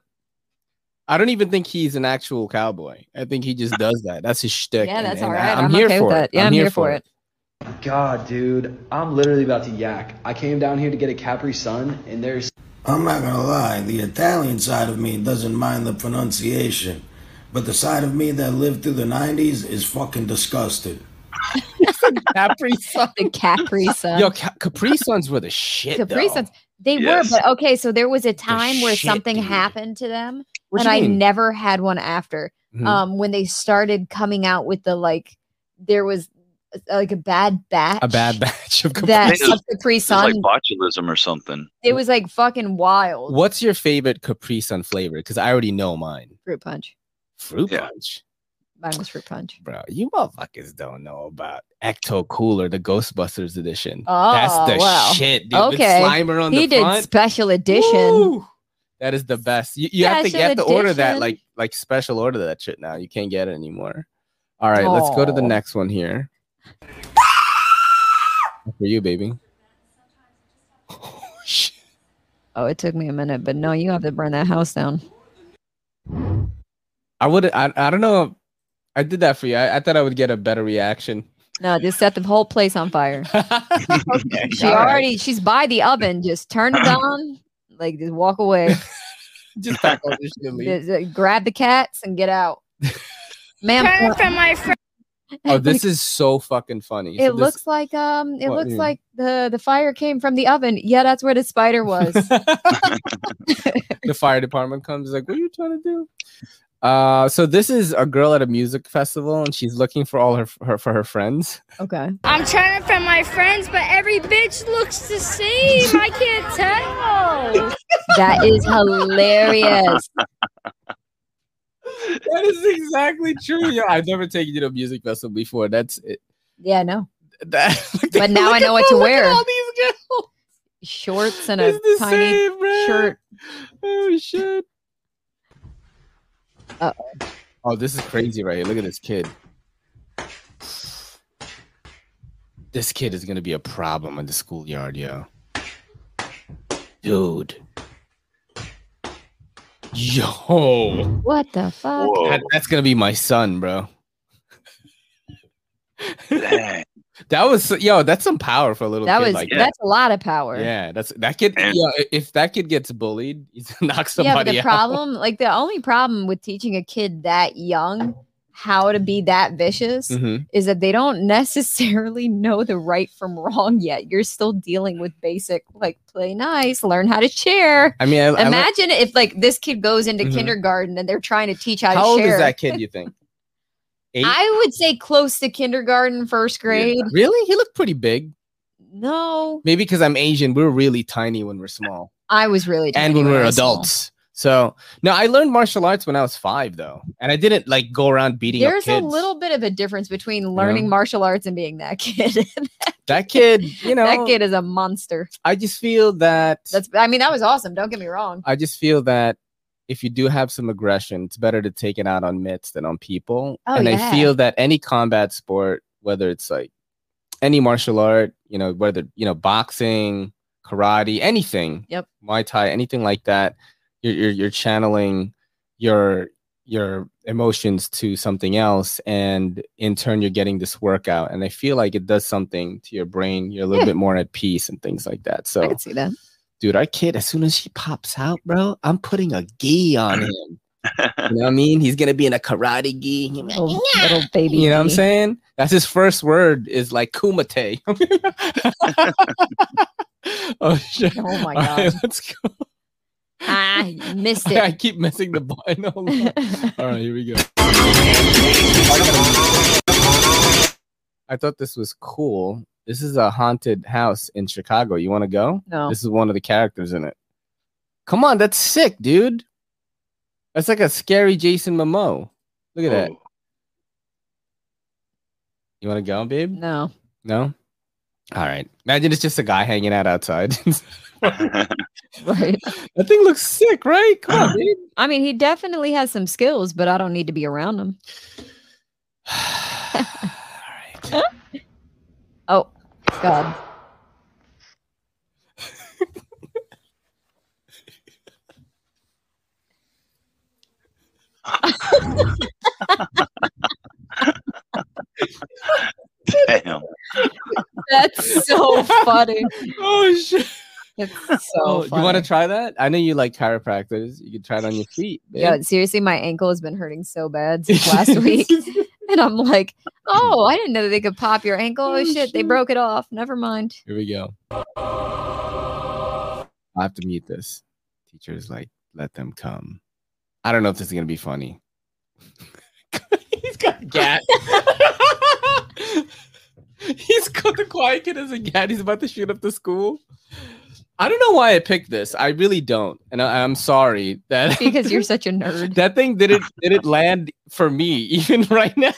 [SPEAKER 2] What? I don't even think he's an actual cowboy. I think he just does that. That's his shtick.
[SPEAKER 1] Yeah, that's
[SPEAKER 2] and
[SPEAKER 1] all
[SPEAKER 2] I-
[SPEAKER 1] right.
[SPEAKER 2] I'm,
[SPEAKER 1] I'm
[SPEAKER 2] here
[SPEAKER 1] okay
[SPEAKER 2] for
[SPEAKER 1] with
[SPEAKER 2] it.
[SPEAKER 1] Yeah, I'm here for it.
[SPEAKER 13] God, dude, I'm literally about to yak. I came down here to get a Capri Sun, and there's
[SPEAKER 14] I'm not gonna lie, the Italian side of me doesn't mind the pronunciation, but the side of me that lived through the 90s is fucking disgusted. <laughs>
[SPEAKER 2] Capri Sun.
[SPEAKER 1] The Capri Sun.
[SPEAKER 2] Yo, Ca- Capri Suns were the shit.
[SPEAKER 1] Capri
[SPEAKER 2] though.
[SPEAKER 1] Suns. They
[SPEAKER 2] Yes.
[SPEAKER 1] were, but okay. So there was a time where
[SPEAKER 2] shit,
[SPEAKER 1] something happened to them,
[SPEAKER 2] What
[SPEAKER 1] and I
[SPEAKER 2] mean?
[SPEAKER 1] never had one after.
[SPEAKER 2] Mhm.
[SPEAKER 1] Um, when they started coming out with the like, there was uh, like a bad batch.
[SPEAKER 2] A bad batch of Capri
[SPEAKER 1] that
[SPEAKER 3] It was-
[SPEAKER 1] Capri
[SPEAKER 3] It's like botulism or something.
[SPEAKER 1] It was like fucking wild.
[SPEAKER 2] What's your favorite Capri Sun flavor? Because I already know mine.
[SPEAKER 1] Fruit punch.
[SPEAKER 2] Fruit punch.
[SPEAKER 1] Mine fruit punch.
[SPEAKER 2] Bro, you motherfuckers don't know about Ecto Cooler, the Ghostbusters edition.
[SPEAKER 1] Oh,
[SPEAKER 2] That's the
[SPEAKER 1] wow.
[SPEAKER 2] shit, dude. With
[SPEAKER 1] Okay.
[SPEAKER 2] Slimer on
[SPEAKER 1] he
[SPEAKER 2] the
[SPEAKER 1] did
[SPEAKER 2] front.
[SPEAKER 1] special edition.
[SPEAKER 2] Woo! That is the best. You, you have to you
[SPEAKER 1] Special
[SPEAKER 2] have to order that like like special order that shit now. You can't get it anymore. All right, let's go to the next one here. For you, baby. <laughs>
[SPEAKER 1] Oh, it took me a minute, but no, you have to burn that house down.
[SPEAKER 2] I would I, I don't know. I did that for you. I, I thought I would get a better reaction.
[SPEAKER 1] No, just set the whole place on fire. <laughs>
[SPEAKER 2] okay,
[SPEAKER 1] She
[SPEAKER 2] all right.
[SPEAKER 1] already, she's by the oven. Just turn it <clears throat> on, like just walk away. <laughs>
[SPEAKER 2] just pack all this shit and leave.
[SPEAKER 1] Just, uh, grab the cats and get out, ma'am.
[SPEAKER 5] from my friend.
[SPEAKER 2] Oh, <laughs> this is so fucking funny.
[SPEAKER 1] It
[SPEAKER 2] So this-
[SPEAKER 1] looks like um, it
[SPEAKER 2] What,
[SPEAKER 1] looks
[SPEAKER 2] yeah.
[SPEAKER 1] like the the fire came from the oven. Yeah, that's where the spider was.
[SPEAKER 2] the fire department comes like, "What are you trying to do?" Uh, so this is a girl at a music festival, and she's looking for all her, her for her friends.
[SPEAKER 1] okay.
[SPEAKER 5] I'm trying to find my friends, but every bitch looks the same. I can't tell. <laughs>
[SPEAKER 1] That is hilarious.
[SPEAKER 2] that is exactly true. Yeah, I've never taken you to a music festival before. That's it.
[SPEAKER 1] Yeah, no.
[SPEAKER 2] That, <laughs>
[SPEAKER 1] But now I know
[SPEAKER 2] at-
[SPEAKER 1] what to
[SPEAKER 2] look at
[SPEAKER 1] wear.
[SPEAKER 2] all these girls.
[SPEAKER 1] Shorts and a
[SPEAKER 2] It's the
[SPEAKER 1] tiny
[SPEAKER 2] same,
[SPEAKER 1] shirt.
[SPEAKER 2] Oh shit.
[SPEAKER 1] Uh
[SPEAKER 2] Oh, this is crazy right here. Look at this kid. This kid is gonna be a problem in the schoolyard, yo. Dude. Yo.
[SPEAKER 1] What the fuck?
[SPEAKER 2] That- that's gonna be my son, bro. That was yo, that's some power for a little
[SPEAKER 1] That
[SPEAKER 2] kid
[SPEAKER 1] was
[SPEAKER 2] like that.
[SPEAKER 1] that's a lot of power.
[SPEAKER 2] Yeah, that's that kid. Yeah, if that kid gets bullied, <laughs> he's gonna knock somebody
[SPEAKER 1] yeah, but the
[SPEAKER 2] out.
[SPEAKER 1] problem, like the only problem with teaching a kid that young how to be that vicious
[SPEAKER 2] Mhm.
[SPEAKER 1] is that they don't <laughs> necessarily know the right from wrong yet. You're still dealing with basic like play nice, learn how to share.
[SPEAKER 2] I mean, I, I learned-
[SPEAKER 1] Imagine if like this kid goes into
[SPEAKER 2] Mhm.
[SPEAKER 1] kindergarten and they're trying to teach how,
[SPEAKER 2] how
[SPEAKER 1] to
[SPEAKER 2] old
[SPEAKER 1] share.
[SPEAKER 2] is that kid? You think? Eight?
[SPEAKER 1] I would say close to kindergarten, first grade.
[SPEAKER 2] Really? He looked pretty big.
[SPEAKER 1] No,
[SPEAKER 2] Maybe because I'm Asian, we're really tiny when we're small,
[SPEAKER 1] I was really
[SPEAKER 2] and
[SPEAKER 1] tiny
[SPEAKER 2] when we're
[SPEAKER 1] was small.
[SPEAKER 2] adults. So no, I learned martial arts when I was five, though, and I didn't like go around beating up
[SPEAKER 1] There's a little bit of a difference between learning martial arts and being that <laughs> kid.
[SPEAKER 2] that kid, you know,
[SPEAKER 1] that kid is a monster.
[SPEAKER 2] I just feel that
[SPEAKER 1] That's I mean that was awesome. Don't get me wrong.
[SPEAKER 2] I just feel that if you do have some aggression, it's better to take it out on mitts than on people.
[SPEAKER 1] Oh,
[SPEAKER 2] and I feel that any combat sport, whether it's like any martial art, you know, whether you know boxing, karate, anything,
[SPEAKER 1] Yep.
[SPEAKER 2] Muay Thai, anything like that, you're you're, you're channeling your your emotions to something else, and in turn, you're getting this workout. And I feel like it does something to your brain. You're a little
[SPEAKER 1] Yeah.
[SPEAKER 2] bit more at peace and things like that. So
[SPEAKER 1] I can see that.
[SPEAKER 2] Dude, our kid, as soon as he pops out, bro, I'm putting a gi on <laughs> him. you know what I mean? He's gonna be in a karate gi. He'll be
[SPEAKER 1] Little, little baby.
[SPEAKER 2] You know what I'm saying? That's his first word is like kumite. <laughs> <laughs> Oh shit!
[SPEAKER 1] Oh my
[SPEAKER 2] All right,
[SPEAKER 1] God.
[SPEAKER 2] let's go.
[SPEAKER 1] Ah, you missed
[SPEAKER 2] I keep missing the button. All right, here we go. I thought this was cool. This is a haunted house in Chicago. You want to go?
[SPEAKER 1] No.
[SPEAKER 2] This is one of the characters in it. Come on, that's sick, dude. That's like a scary Jason Momoa. Look at that. You want to go, babe?
[SPEAKER 1] No.
[SPEAKER 2] No? All right. Imagine it's just a guy hanging out outside. <laughs>
[SPEAKER 1] Right.
[SPEAKER 2] that thing looks sick, right? Come on, babe.
[SPEAKER 1] I mean, he definitely has some skills, but I don't need to be around him. <sighs> <laughs> oh, God.
[SPEAKER 3] Damn.
[SPEAKER 1] That's so funny. <laughs>
[SPEAKER 2] Oh shit.
[SPEAKER 1] It's <laughs> so
[SPEAKER 2] Oh, you want to try that? I know you like chiropractors. You can try it on your feet. babe.
[SPEAKER 1] Yeah, seriously, my ankle has been hurting so bad since <laughs> last week. <laughs> And I'm like, hmm. oh, I didn't know that they could pop your ankle. Oh, oh shit, they broke it off. Never mind.
[SPEAKER 2] Here we go. I have to mute this. Teachers like, let them come. I don't know if this is gonna be funny. He's got a gat. He's got the quiet kid as a gat. He's about to shoot up the school. I don't know why I picked this. I really don't, and I, I'm sorry that <laughs>
[SPEAKER 1] Because you're such a <laughs> nerd.
[SPEAKER 2] that thing didn't didn't land for me <laughs> even right now.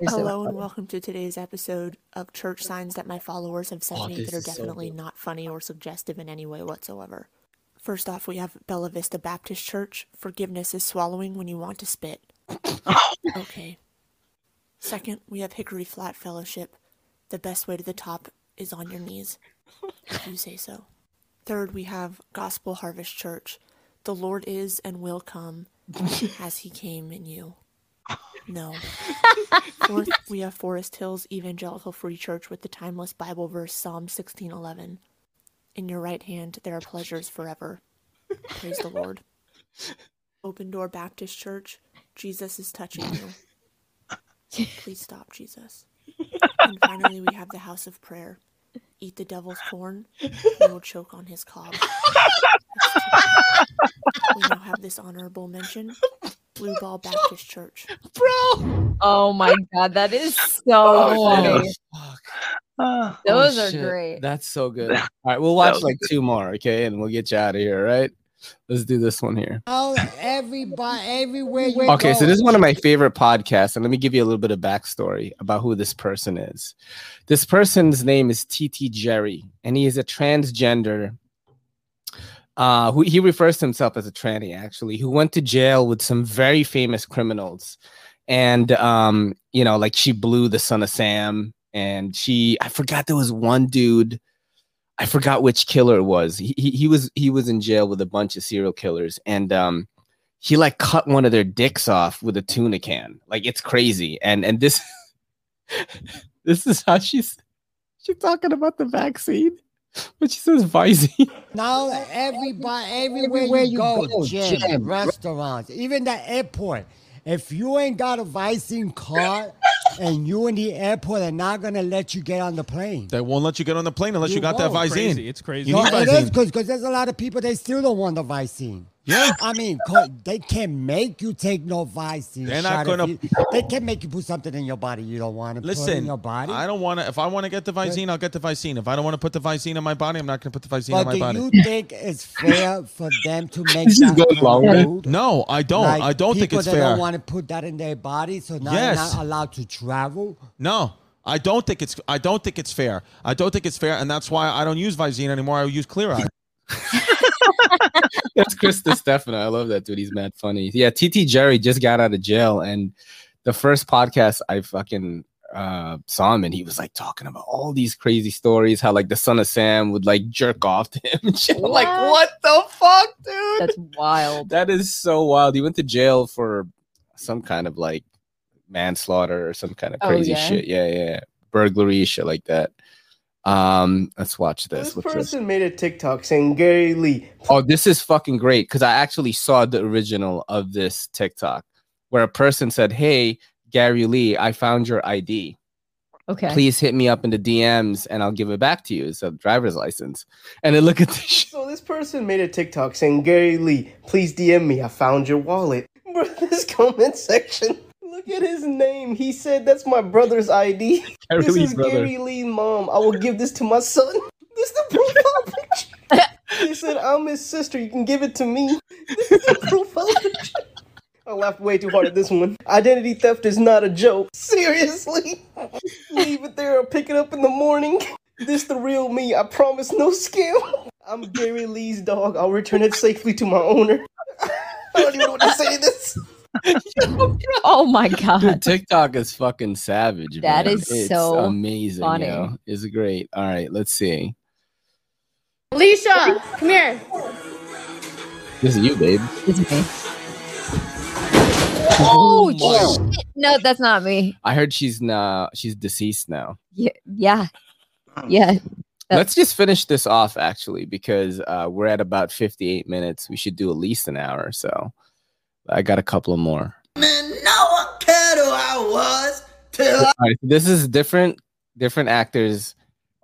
[SPEAKER 15] Hello and welcome to today's episode of Church Signs That My Followers Have Sent
[SPEAKER 2] Oh,
[SPEAKER 15] Me that are
[SPEAKER 2] is so
[SPEAKER 15] definitely not funny or suggestive in any way whatsoever. First off, we have Bella Vista Baptist Church. Forgiveness is swallowing when you want to spit. okay. Second, we have Hickory Flat Fellowship. The best way to the top is on your knees, if <laughs> you say so. Third, we have Gospel Harvest Church. The Lord is and will come <laughs> as he came in you. <laughs> No. Fourth, we have Forest Hills Evangelical Free Church with the timeless Bible verse Psalm 16:11. In your right hand there are pleasures forever. Praise the Lord. Open Door Baptist Church. Jesus is touching you. Please stop, Jesus. And finally, we have the House of Prayer. Eat the devil's corn, <laughs> you will choke on his cob. <laughs> we now have this honorable mention Blue Ball Baptist Church.
[SPEAKER 2] Bro!
[SPEAKER 1] Oh my God, that is so
[SPEAKER 2] Oh,
[SPEAKER 1] funny. Those
[SPEAKER 2] Oh,
[SPEAKER 1] are
[SPEAKER 2] shit.
[SPEAKER 1] great.
[SPEAKER 2] That's so good. <laughs> All right, we'll watch
[SPEAKER 3] was
[SPEAKER 2] like two more, okay, and we'll get you out of here. all Right? Let's do this one here.
[SPEAKER 16] Oh, everybody, everywhere you
[SPEAKER 2] Okay, so this is one of my favorite podcasts, and let me give you a little bit of backstory about who this person is. This person's name is TT Jerry, and he is a transgender. Uh, who he refers to himself as a tranny, actually, who went to jail with some very famous criminals, and um, you know, like she blew the son of Sam, and she I forgot there was one dude. I forgot which killer it was. He, he he was he was in jail with a bunch of serial killers, and um, he like cut one of their dicks off with a tuna can. Like it's crazy. And and this <laughs> this is how she's she's talking about the vaccine, but she says Visine.
[SPEAKER 16] Now, everybody, everywhere, you, go, gym, restaurants, even the airport. If you ain't got a Visine card and you in the airport, they're not gonna let you get on the plane.
[SPEAKER 6] They won't let you get on the plane unless you, got that
[SPEAKER 16] won't.
[SPEAKER 6] Visine.
[SPEAKER 17] It's crazy.
[SPEAKER 6] You
[SPEAKER 16] No,
[SPEAKER 6] need
[SPEAKER 16] it is
[SPEAKER 6] Visine.
[SPEAKER 16] because there's a lot of people they still don't want the Visine.
[SPEAKER 6] Yeah.
[SPEAKER 16] I mean, they can make you take no Visine.
[SPEAKER 6] They're not gonna-
[SPEAKER 16] you- they can make you put something in your body you don't want to put in your body.
[SPEAKER 6] I don't want to. If I want to get the Visine, I'll get the Visine. If I don't want to put the Visine in my body, I'm not going to put the Visine
[SPEAKER 16] But
[SPEAKER 6] in my
[SPEAKER 16] do
[SPEAKER 6] body.
[SPEAKER 16] you <laughs> think it's fair for them to make
[SPEAKER 2] This just
[SPEAKER 16] that
[SPEAKER 2] goes
[SPEAKER 6] No, I don't.
[SPEAKER 16] Like,
[SPEAKER 6] I don't think it's
[SPEAKER 16] that
[SPEAKER 6] fair.
[SPEAKER 16] don't want to put that in their body, so now
[SPEAKER 6] Yes.
[SPEAKER 16] they're not allowed to travel.
[SPEAKER 6] No, I don't think it's. I don't think it's fair. I don't think it's fair, and that's why I don't use Visine anymore. I use Clear Eye. <laughs>
[SPEAKER 2] That's Chris Distefano. I love that dude. He's mad funny. Yeah, TT Jerry just got out of jail, and the first podcast I fucking uh saw him and he was like talking about all these crazy stories, how like the son of Sam would like jerk off to him. and like, what the fuck, dude?
[SPEAKER 1] That's wild.
[SPEAKER 2] That is so wild. He went to jail for some kind of like manslaughter or some kind of
[SPEAKER 1] Oh,
[SPEAKER 2] crazy
[SPEAKER 1] yeah?
[SPEAKER 2] shit. Yeah, yeah. Burglary, shit like that. Um, let's watch this.
[SPEAKER 18] This
[SPEAKER 2] What's this?
[SPEAKER 18] person made a TikTok saying Gary Lee.
[SPEAKER 2] Oh, this is fucking great because I actually saw the original of this TikTok where a person said, Hey, Gary Lee, I found your ID.
[SPEAKER 1] Okay.
[SPEAKER 2] Please hit me up in the DMs and I'll give it back to you. It's a driver's license. And then look at this shit.
[SPEAKER 18] So this person made a TikTok saying, Gary Lee, please DM me. I found your wallet. <laughs> Bro, this comment section. Look at his name. He said that's my brother's ID.
[SPEAKER 2] Gary <laughs>
[SPEAKER 18] this is
[SPEAKER 2] brother.
[SPEAKER 18] Gary Lee mom. I will give this to my son. <laughs> This is the profile <laughs> picture. He said, I'm his sister. You can give it to me. This is the profile picture. I laughed way too hard at this one. Identity theft is not a joke. Seriously. Leave it there or pick it up in the morning. This the real me. I promise no scam. I'm Gary Lee's dog. I'll return it safely to my owner. I don't even know what to say to this. <laughs>
[SPEAKER 1] oh my god.
[SPEAKER 2] Dude, TikTok is fucking savage.
[SPEAKER 1] That
[SPEAKER 2] man.
[SPEAKER 1] is
[SPEAKER 2] It's
[SPEAKER 1] so
[SPEAKER 2] amazing.
[SPEAKER 1] funny.
[SPEAKER 2] Yo. It's great. All right, let's see.
[SPEAKER 17] Alicia, come here.
[SPEAKER 2] This is you, babe.
[SPEAKER 1] It's me. <laughs> Oh, shit. No, that's not me.
[SPEAKER 2] I heard she's now she's deceased now.
[SPEAKER 1] Yeah. Yeah. Yeah.
[SPEAKER 2] Let's just finish this off actually because uh, we're at about 58 minutes. We should do at least an hour. Or so I got a couple of more.
[SPEAKER 14] No one cared who I was till
[SPEAKER 2] All right, so this is different different actors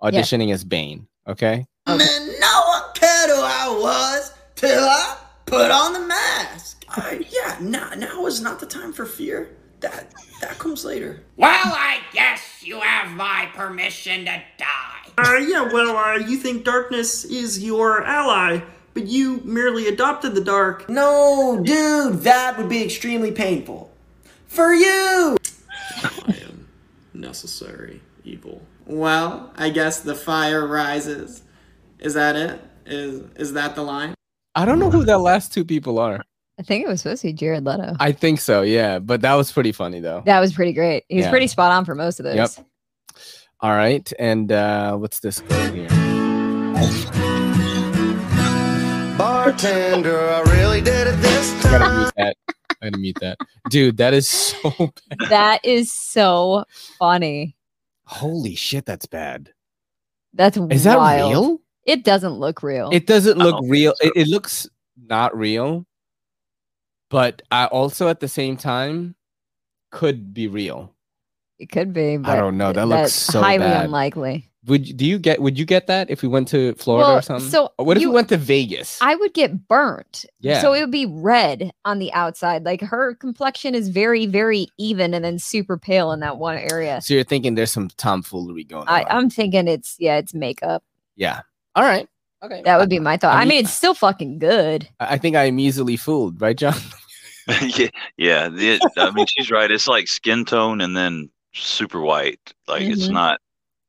[SPEAKER 2] auditioning as Bane. Okay.
[SPEAKER 14] no one cared who I was till I put on the mask.
[SPEAKER 11] Uh, yeah, now, now is not the time for fear. That that comes later.
[SPEAKER 19] Well, I guess you have my permission to die.
[SPEAKER 11] Uh, yeah, well, uh, you think darkness is your ally, but you merely adopted the dark.
[SPEAKER 14] No, dude, that would be extremely painful. For you!
[SPEAKER 11] Necessary evil. Well, I guess the fire rises. Is that it? Is is that the line?
[SPEAKER 2] I don't know who that last two people are.
[SPEAKER 1] I think it was supposed to be Jared Leto.
[SPEAKER 2] I think so, yeah. But that was pretty funny though.
[SPEAKER 1] That was pretty great. He was
[SPEAKER 2] Yeah.
[SPEAKER 1] pretty spot on for most of those.
[SPEAKER 2] Yep. All right, and uh what's this girl here?
[SPEAKER 14] Bartender, I really did it this time.
[SPEAKER 2] I gotta mute that. I gotta mute that. Dude, that is so <laughs> bad.
[SPEAKER 1] That is so funny.
[SPEAKER 2] Holy shit, that's bad.
[SPEAKER 1] That's
[SPEAKER 2] Is that
[SPEAKER 1] wild.
[SPEAKER 2] real?
[SPEAKER 1] It doesn't look real.
[SPEAKER 2] It doesn't look
[SPEAKER 1] Oh.
[SPEAKER 2] real. It, it looks not real, but I also at the same time could be real.
[SPEAKER 1] It could be. But I
[SPEAKER 2] don't know. That looks
[SPEAKER 1] that's
[SPEAKER 2] so
[SPEAKER 1] highly
[SPEAKER 2] bad.
[SPEAKER 1] unlikely.
[SPEAKER 2] Would you- do you get? Would you get that if we went to Florida
[SPEAKER 1] Well,
[SPEAKER 2] or something?
[SPEAKER 1] so
[SPEAKER 2] Or what if
[SPEAKER 1] you-
[SPEAKER 2] we went to Vegas?
[SPEAKER 1] I would get burnt.
[SPEAKER 2] Yeah.
[SPEAKER 1] So it would be red on the outside. Like her complexion is very, very even and then super pale in that one area.
[SPEAKER 2] so you're thinking there's some tomfoolery going on?
[SPEAKER 1] I, I'm thinking it's yeah, it's makeup.
[SPEAKER 2] yeah. All right. Okay.
[SPEAKER 1] That would be my thought.
[SPEAKER 2] I
[SPEAKER 1] I mean,
[SPEAKER 2] mean-
[SPEAKER 1] it's still fucking good.
[SPEAKER 2] I I think I am easily fooled, right, John? <laughs>
[SPEAKER 3] yeah, yeah. The, I mean, she's right. It's like skin tone and then super white. Like it's
[SPEAKER 1] Mhm.
[SPEAKER 3] not.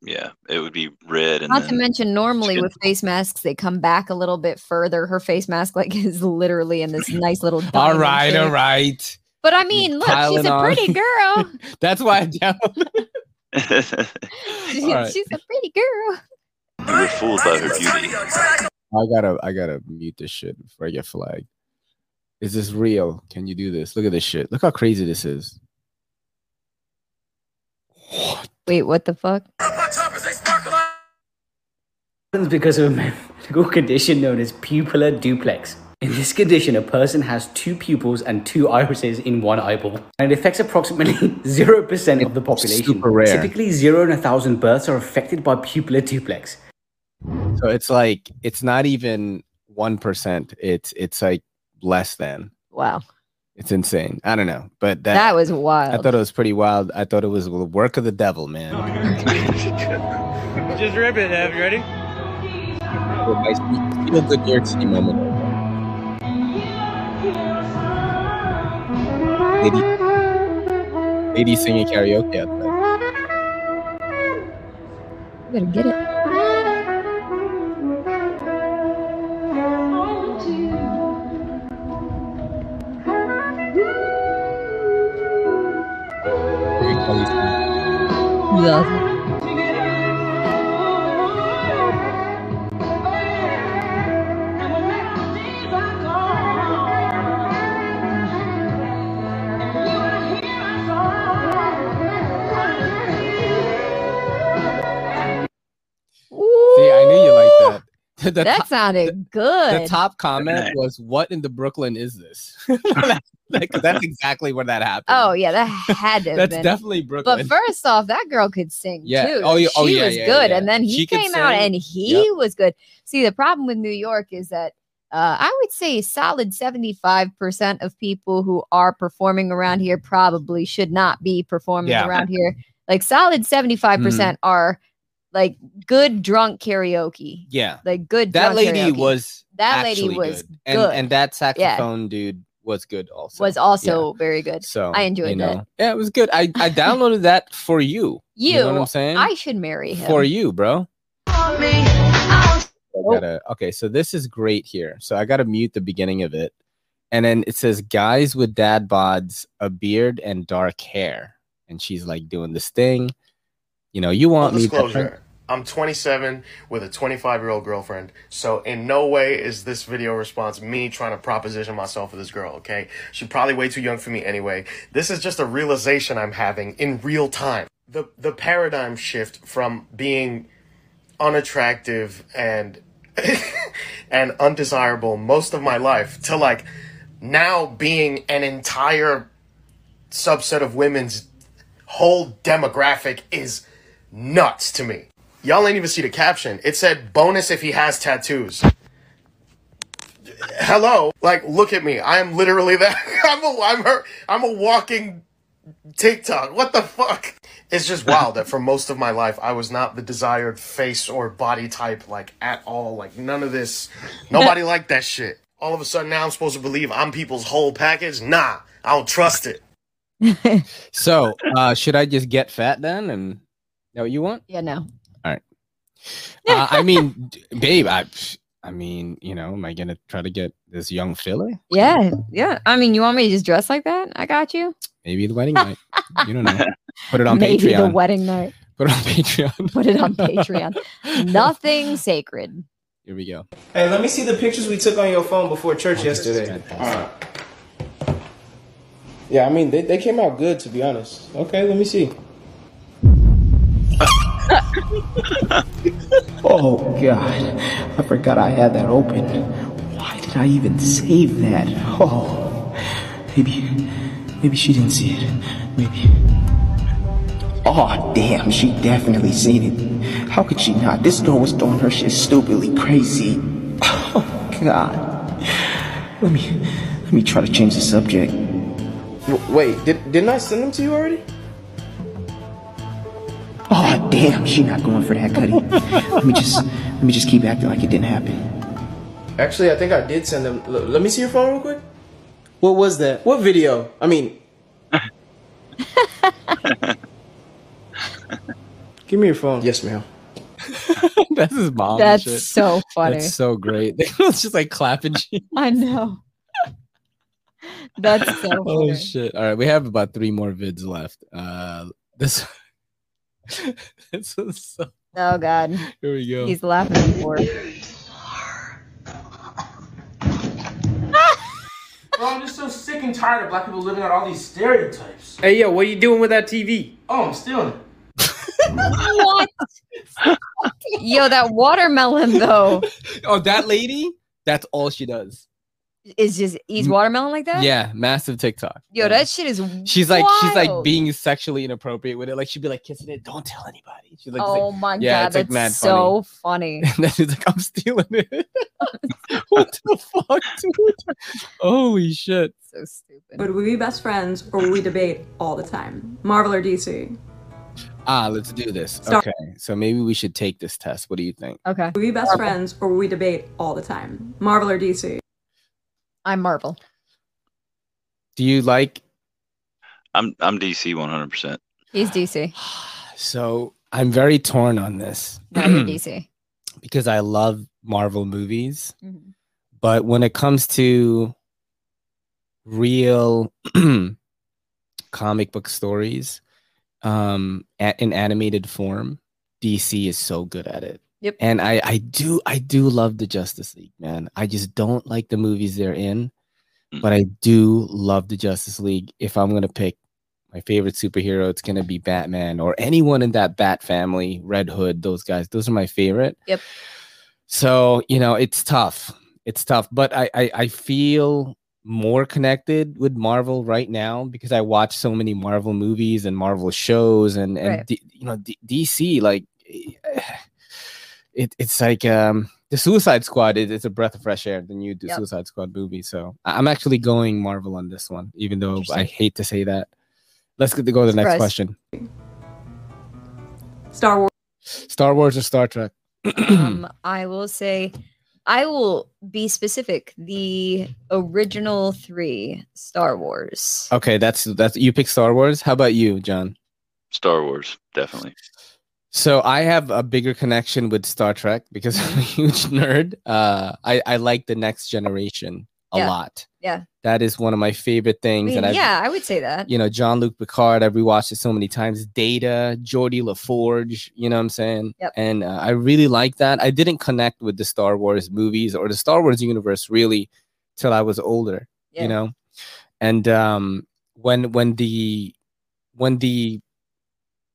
[SPEAKER 3] Yeah, it would be red and
[SPEAKER 1] Not to mention, normally
[SPEAKER 3] skin-
[SPEAKER 1] with face masks, they come back a little bit further. Her face mask, like, <laughs> is literally in this <laughs> nice little.
[SPEAKER 2] all right,
[SPEAKER 1] shape.
[SPEAKER 2] all right.
[SPEAKER 1] But I mean, look, she's
[SPEAKER 2] piling
[SPEAKER 1] a
[SPEAKER 2] on.
[SPEAKER 1] pretty girl. <laughs>
[SPEAKER 2] That's why I down.
[SPEAKER 1] She-
[SPEAKER 2] All right.
[SPEAKER 1] She's a pretty girl.
[SPEAKER 3] you were fooled by her beauty.
[SPEAKER 2] I gotta I gotta mute this shit before I get flagged. Is this real? Can you do this? Look at this shit. Look how crazy this is.
[SPEAKER 1] Wait, what the fuck?
[SPEAKER 20] happens because of a medical <laughs> condition known as pupula duplex. In this condition, a person has two pupils and two irises in one eyeball, and it affects approximately <laughs> 0% of the population.
[SPEAKER 2] super rare.
[SPEAKER 20] Typically, 0 in a thousand births are affected by pupula duplex.
[SPEAKER 2] So it's like it's not even one percent. It's it's like less than.
[SPEAKER 1] Wow.
[SPEAKER 2] It's insane. I don't know, but that
[SPEAKER 1] That was wild.
[SPEAKER 2] I thought it was pretty wild. I thought it was the work of the devil, man. <laughs>
[SPEAKER 10] Just rip it, Ev. You ready?
[SPEAKER 2] Nice feel good New York City moment. Lady, lady singing karaoke outside.
[SPEAKER 1] You better get it. Yeah.
[SPEAKER 2] That. <laughs> the
[SPEAKER 1] that
[SPEAKER 2] top-
[SPEAKER 1] sounded good.
[SPEAKER 2] The top comment was, "What in the Brooklyn is this?" <laughs> <laughs> Like, 'cause that's exactly where that happened.
[SPEAKER 1] Oh yeah, that had to. have
[SPEAKER 2] That's
[SPEAKER 1] been.
[SPEAKER 2] definitely Brooklyn.
[SPEAKER 1] But first off, that girl could sing
[SPEAKER 2] Yeah.
[SPEAKER 1] too.
[SPEAKER 2] Oh, yeah. Oh,
[SPEAKER 1] she
[SPEAKER 2] yeah,
[SPEAKER 1] was
[SPEAKER 2] yeah,
[SPEAKER 1] good,
[SPEAKER 2] yeah.
[SPEAKER 1] and then he
[SPEAKER 2] She
[SPEAKER 1] came out and he
[SPEAKER 2] Yep.
[SPEAKER 1] was good. See, the problem with New York is that uh, I would say solid seventy-five percent of people who are performing around here probably should not be performing
[SPEAKER 2] Yeah.
[SPEAKER 1] around here. Like solid seventy-five percent are like good drunk karaoke.
[SPEAKER 2] yeah,
[SPEAKER 1] Like good.
[SPEAKER 2] that
[SPEAKER 1] drunk
[SPEAKER 2] lady
[SPEAKER 1] karaoke.
[SPEAKER 2] was
[SPEAKER 1] That lady was
[SPEAKER 2] good. and
[SPEAKER 1] good.
[SPEAKER 2] and that
[SPEAKER 1] Yeah.
[SPEAKER 2] saxophone dude was good also.
[SPEAKER 1] was also very good.
[SPEAKER 2] So
[SPEAKER 1] I enjoyed
[SPEAKER 2] you
[SPEAKER 1] that.
[SPEAKER 2] Yeah, it was good. I I downloaded that for you.
[SPEAKER 1] You,
[SPEAKER 2] know what I'm saying?
[SPEAKER 1] I should marry him.
[SPEAKER 2] for you, bro. Gotta, okay, so this is great here. So I gotta mute the beginning of it, and then it says guys with dad bods, a beard, and dark hair, and she's like doing this thing. You know, you want
[SPEAKER 17] Full
[SPEAKER 2] me to.
[SPEAKER 17] I'm 27 with a 25 year old girlfriend, so in no way is this video response me trying to proposition myself with this girl, okay? She's probably way too young for me anyway. This is just a realization I'm having in real time. The the paradigm shift from being unattractive and <laughs> and undesirable most of my life to like now being an entire subset of women's whole demographic is nuts to me. Y'all ain't even see the caption. It said bonus if he has tattoos. Hello, like look at me. I am literally that. <laughs> I'm a I'm her. I'm a walking TikTok. What the fuck? It's just wild that for most of my life I was not the desired face or body type like at all. Like none of this. Nobody <laughs> liked that shit. All of a sudden now I'm supposed to believe I'm people's whole package. Nah, I don't trust it. <laughs>
[SPEAKER 2] So, uh, should I just get fat then? And is that what you want?
[SPEAKER 1] Yeah, no.
[SPEAKER 2] All right. Uh, I mean, <laughs> babe, I, I mean, you know, am I gonna try to get this young filler?
[SPEAKER 1] Yeah, yeah. I mean, you want me to just dress like that? I got you.
[SPEAKER 2] Maybe the wedding night. You don't know. <laughs> Put it on Patreon.
[SPEAKER 1] Maybe the wedding night.
[SPEAKER 2] Put it on Patreon.
[SPEAKER 1] Put it on Patreon. <laughs> Nothing sacred.
[SPEAKER 2] Here we go.
[SPEAKER 18] Hey, let me see the pictures we took on your phone before church yesterday. Alright. Yeah, I mean they, they came out good to be honest. Okay, let me see. <laughs>
[SPEAKER 21] Oh God, I forgot I had that open. Why did I even save that? Oh, maybe, maybe she didn't see it. Maybe. Oh damn, she definitely seen it. How could she not? This girl was throwing her shit stupidly crazy. <laughs> Oh God. Let me, let me try to change the subject.
[SPEAKER 18] W- wait, did, didn't I send them to you already?
[SPEAKER 21] Oh damn, she not going for that, Cuddy. let me just, let me just keep acting like it didn't happen.
[SPEAKER 18] Actually, I think I did send them. L- let me see your phone real quick. What was that? What video? I mean, <laughs> give me your phone. Yes, ma'am. <laughs>
[SPEAKER 2] That's his mom.
[SPEAKER 1] That's
[SPEAKER 2] shit.
[SPEAKER 1] so funny.
[SPEAKER 2] That's so great. <laughs> It's just like clapping.
[SPEAKER 1] I know. That's so funny.
[SPEAKER 2] Oh shit! All right, we have about three more vids left. Uh, this. <laughs> this is so.
[SPEAKER 1] Oh God.
[SPEAKER 2] Here we go.
[SPEAKER 1] He's laughing for.
[SPEAKER 18] Bro, I'm just so sick and tired of black people living out all these stereotypes.
[SPEAKER 22] Hey, yo, what are you doing with that TV?
[SPEAKER 18] Oh, I'm stealing it.
[SPEAKER 1] what? Yo, that watermelon though <laughs>
[SPEAKER 2] Oh, that lady. That's all she does.
[SPEAKER 1] Is just eats watermelon like that.
[SPEAKER 2] Yeah, massive TikTok.
[SPEAKER 1] Yo, that shit is.
[SPEAKER 2] She's like she's like being sexually inappropriate with it. Like she'd be like kissing it. Don't tell anybody. She's like,
[SPEAKER 1] oh
[SPEAKER 2] like-
[SPEAKER 1] my
[SPEAKER 2] yeah,
[SPEAKER 1] god,
[SPEAKER 2] it's like
[SPEAKER 1] that's
[SPEAKER 2] mad
[SPEAKER 1] so funny. <laughs>
[SPEAKER 2] And then he's like, I'm stealing it. <laughs> what the fuck, dude? Holy shit.
[SPEAKER 1] So stupid.
[SPEAKER 23] Would we be best friends or would we debate all the time? Marvel or DC?
[SPEAKER 2] Ah, let's do this.
[SPEAKER 23] Start-
[SPEAKER 2] Okay. So maybe we should take this test. What do you think?
[SPEAKER 1] Okay.
[SPEAKER 23] Would we be best friends or would we debate all the time? Marvel or DC?
[SPEAKER 1] I'm Marvel.
[SPEAKER 2] Do you like
[SPEAKER 3] I'm I'm DC 100. percent
[SPEAKER 1] He's DC. <sighs>
[SPEAKER 2] so I'm very torn on this. <clears throat>
[SPEAKER 1] No, you're DC. <clears throat>
[SPEAKER 2] because I love Marvel movies.
[SPEAKER 1] Mhm.
[SPEAKER 2] But when it comes to real <clears throat> comic book stories um a- in animated form, DC is so good at it.
[SPEAKER 1] Yep.
[SPEAKER 2] And I I do I do love the Justice League, man. I just don't like the movies they're in, mm. but I do love the Justice League. If I'm going to pick my favorite superhero, it's going to be Batman or anyone in that Bat family, Red Hood, those guys. Those are my favorite.
[SPEAKER 1] Yep.
[SPEAKER 2] So you know, it's tough. It's tough, but I I, I feel more connected with Marvel right now because I watch so many Marvel movies and Marvel shows and and
[SPEAKER 1] Right.
[SPEAKER 2] D, you know D, DC like eh, it, it's like um the Suicide Squad is it's a breath of fresh air the new
[SPEAKER 1] Yep.
[SPEAKER 2] Suicide Squad movie so I- I'm actually going Marvel on this one even though I hate to say that. Let's get to go to the next question.
[SPEAKER 23] Star Wars.
[SPEAKER 2] Star Wars or Star Trek? <clears throat>
[SPEAKER 1] um, I will say, I will be specific. The original three Star Wars.
[SPEAKER 2] Okay, that's that's you pick Star Wars. How about you, John?
[SPEAKER 3] Star Wars, definitely.
[SPEAKER 2] So I have a bigger connection with Star Trek because I'm a huge nerd. Uh, I I like the Next Generation a
[SPEAKER 1] Yeah.
[SPEAKER 2] lot.
[SPEAKER 1] Yeah.
[SPEAKER 2] That is one of my favorite
[SPEAKER 1] I
[SPEAKER 2] things.
[SPEAKER 1] mean,
[SPEAKER 2] and
[SPEAKER 1] yeah, I would say that.
[SPEAKER 2] you know, Jean Luc Picard. I've rewatched it so many times. Data, Geordi La Forge. You know what I'm saying?
[SPEAKER 1] Yep.
[SPEAKER 2] And uh, I really like that. I didn't connect with the Star Wars movies or the Star Wars universe really till I was older.
[SPEAKER 1] Yeah.
[SPEAKER 2] You know, and um, when when the when the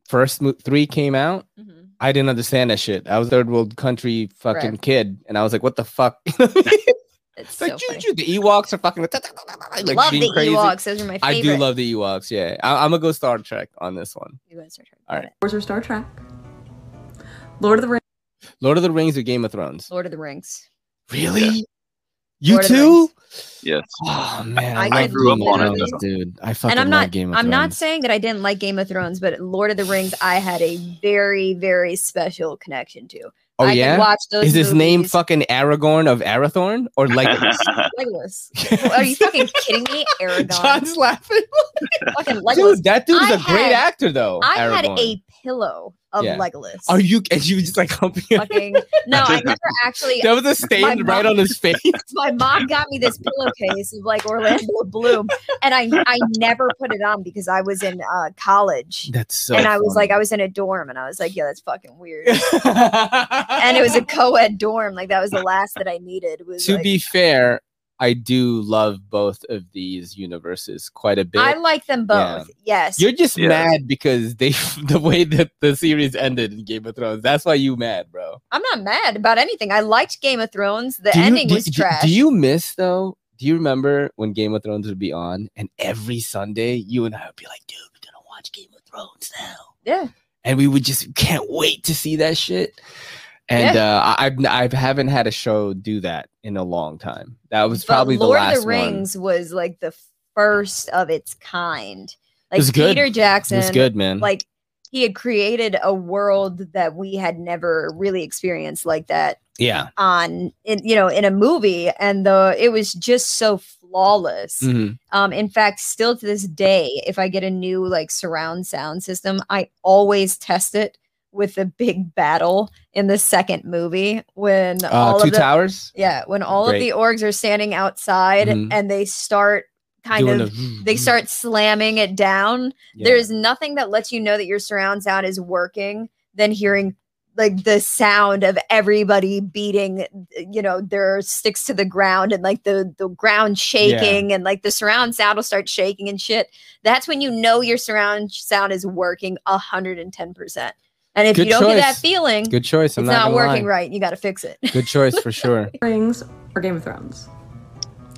[SPEAKER 2] first mo- three came out,
[SPEAKER 1] Mm-hmm.
[SPEAKER 2] I didn't understand that shit. I was a third world country fucking
[SPEAKER 1] Right.
[SPEAKER 2] kid, and I was like, "What the fuck?" <laughs>
[SPEAKER 1] It's
[SPEAKER 2] like,
[SPEAKER 1] so
[SPEAKER 2] choo,
[SPEAKER 1] funny.
[SPEAKER 2] the Ewoks are fucking <laughs> like,
[SPEAKER 1] Love
[SPEAKER 2] being
[SPEAKER 1] the
[SPEAKER 2] crazy.
[SPEAKER 1] Ewoks. Those are my favorite.
[SPEAKER 2] I do love the Ewoks. Yeah, I, I'm gonna go Star Trek on this one.
[SPEAKER 1] You go Star Trek.
[SPEAKER 2] All right,
[SPEAKER 23] Wars or Star Trek. Lord of the Rings.
[SPEAKER 2] Lord of the Rings or Game of Thrones?
[SPEAKER 1] Lord of the Rings.
[SPEAKER 2] Really? You
[SPEAKER 1] Lord
[SPEAKER 2] too?
[SPEAKER 3] Yes.
[SPEAKER 2] Oh man,
[SPEAKER 1] I
[SPEAKER 2] I,
[SPEAKER 1] did
[SPEAKER 2] grew up on it,
[SPEAKER 1] literally-
[SPEAKER 2] dude. I fucking
[SPEAKER 1] and I'm not
[SPEAKER 2] Game of
[SPEAKER 1] I'm
[SPEAKER 2] Thrones.
[SPEAKER 1] not saying that I didn't like Game of Thrones, but Lord of the Rings I had a very very special connection to.
[SPEAKER 2] Oh
[SPEAKER 1] I
[SPEAKER 2] yeah,
[SPEAKER 1] watch those
[SPEAKER 2] is his name fucking Aragorn of Arathorn or <laughs> Legolas?
[SPEAKER 1] Legolas. <laughs> Are you fucking kidding me, Aragorn?
[SPEAKER 2] John's laughing.
[SPEAKER 1] fucking Legolas.
[SPEAKER 2] Dude, that dude is
[SPEAKER 1] I
[SPEAKER 2] a great actor though.
[SPEAKER 1] I had a pillow of
[SPEAKER 2] Yeah.
[SPEAKER 1] Legolas.
[SPEAKER 2] Are you? And you just like humping
[SPEAKER 1] fucking no? I <laughs> never actually.
[SPEAKER 2] There was a stain right
[SPEAKER 1] mom-
[SPEAKER 2] on his face. <laughs>
[SPEAKER 1] my mom got me this pillowcase of like Orlando Bloom, and I I never put it on because I was in uh, college.
[SPEAKER 2] That's so.
[SPEAKER 1] and I was like, I was in a dorm, and I was like, yeah, that's fucking weird. <laughs> and it was a co-ed dorm. Like that was the last that I needed. Was
[SPEAKER 2] to
[SPEAKER 1] like,
[SPEAKER 2] be fair, I do love both of these universes quite a bit.
[SPEAKER 1] I like them both. Yes.
[SPEAKER 2] You're just
[SPEAKER 3] Yeah.
[SPEAKER 2] mad because they <laughs> the way that the series ended in Game of Thrones. That's why you mad, bro.
[SPEAKER 1] I'm not mad about anything. I liked Game of Thrones. The
[SPEAKER 2] Do you-
[SPEAKER 1] ending
[SPEAKER 2] do-
[SPEAKER 1] was
[SPEAKER 2] do-
[SPEAKER 1] trash.
[SPEAKER 2] Do you miss though? Do you remember when Game of Thrones would be on and every Sunday you and I would be like, dude, we're gonna watch Game of Thrones now.
[SPEAKER 1] Yeah.
[SPEAKER 2] And we would just can't wait to see that shit. And
[SPEAKER 1] Yeah.
[SPEAKER 2] uh, I, I've I haven't had a show do that in a long time. That was
[SPEAKER 1] But
[SPEAKER 2] probably
[SPEAKER 1] Lord
[SPEAKER 2] the last
[SPEAKER 1] of the Rings was like the first of its kind. Like
[SPEAKER 2] was good.
[SPEAKER 1] Peter
[SPEAKER 2] It was
[SPEAKER 1] Jackson,
[SPEAKER 2] good, man.
[SPEAKER 1] Like he had created a world that we had never really experienced like that.
[SPEAKER 2] Yeah.
[SPEAKER 1] on in you know in a movie and the it was just so flawless
[SPEAKER 2] Mhm.
[SPEAKER 1] um in fact still to this day if i get a new like surround sound system i always test it with the big battle in the second movie when
[SPEAKER 2] Uh,
[SPEAKER 1] all
[SPEAKER 2] Two
[SPEAKER 1] of the,
[SPEAKER 2] Towers.
[SPEAKER 1] yeah when all
[SPEAKER 2] Great.
[SPEAKER 1] of the orcs are standing outside
[SPEAKER 2] Mhm.
[SPEAKER 1] and they start kind
[SPEAKER 2] Doing
[SPEAKER 1] of
[SPEAKER 2] the-
[SPEAKER 1] they start slamming it down
[SPEAKER 2] Yeah.
[SPEAKER 1] there's nothing that lets you know that your surround sound is working than hearing like the sound of everybody beating you know their sticks to the ground and like the the ground shaking and like the surround sound will start shaking and shit that's when you know your surround sound is working 110% and if
[SPEAKER 2] Good
[SPEAKER 1] you don't get that feeling
[SPEAKER 2] Good choice. I'm
[SPEAKER 1] it's
[SPEAKER 2] not,
[SPEAKER 1] not, working
[SPEAKER 2] lie.
[SPEAKER 1] right you got to fix it
[SPEAKER 2] Good choice for <laughs> sure.
[SPEAKER 23] Rings or Game of Thrones.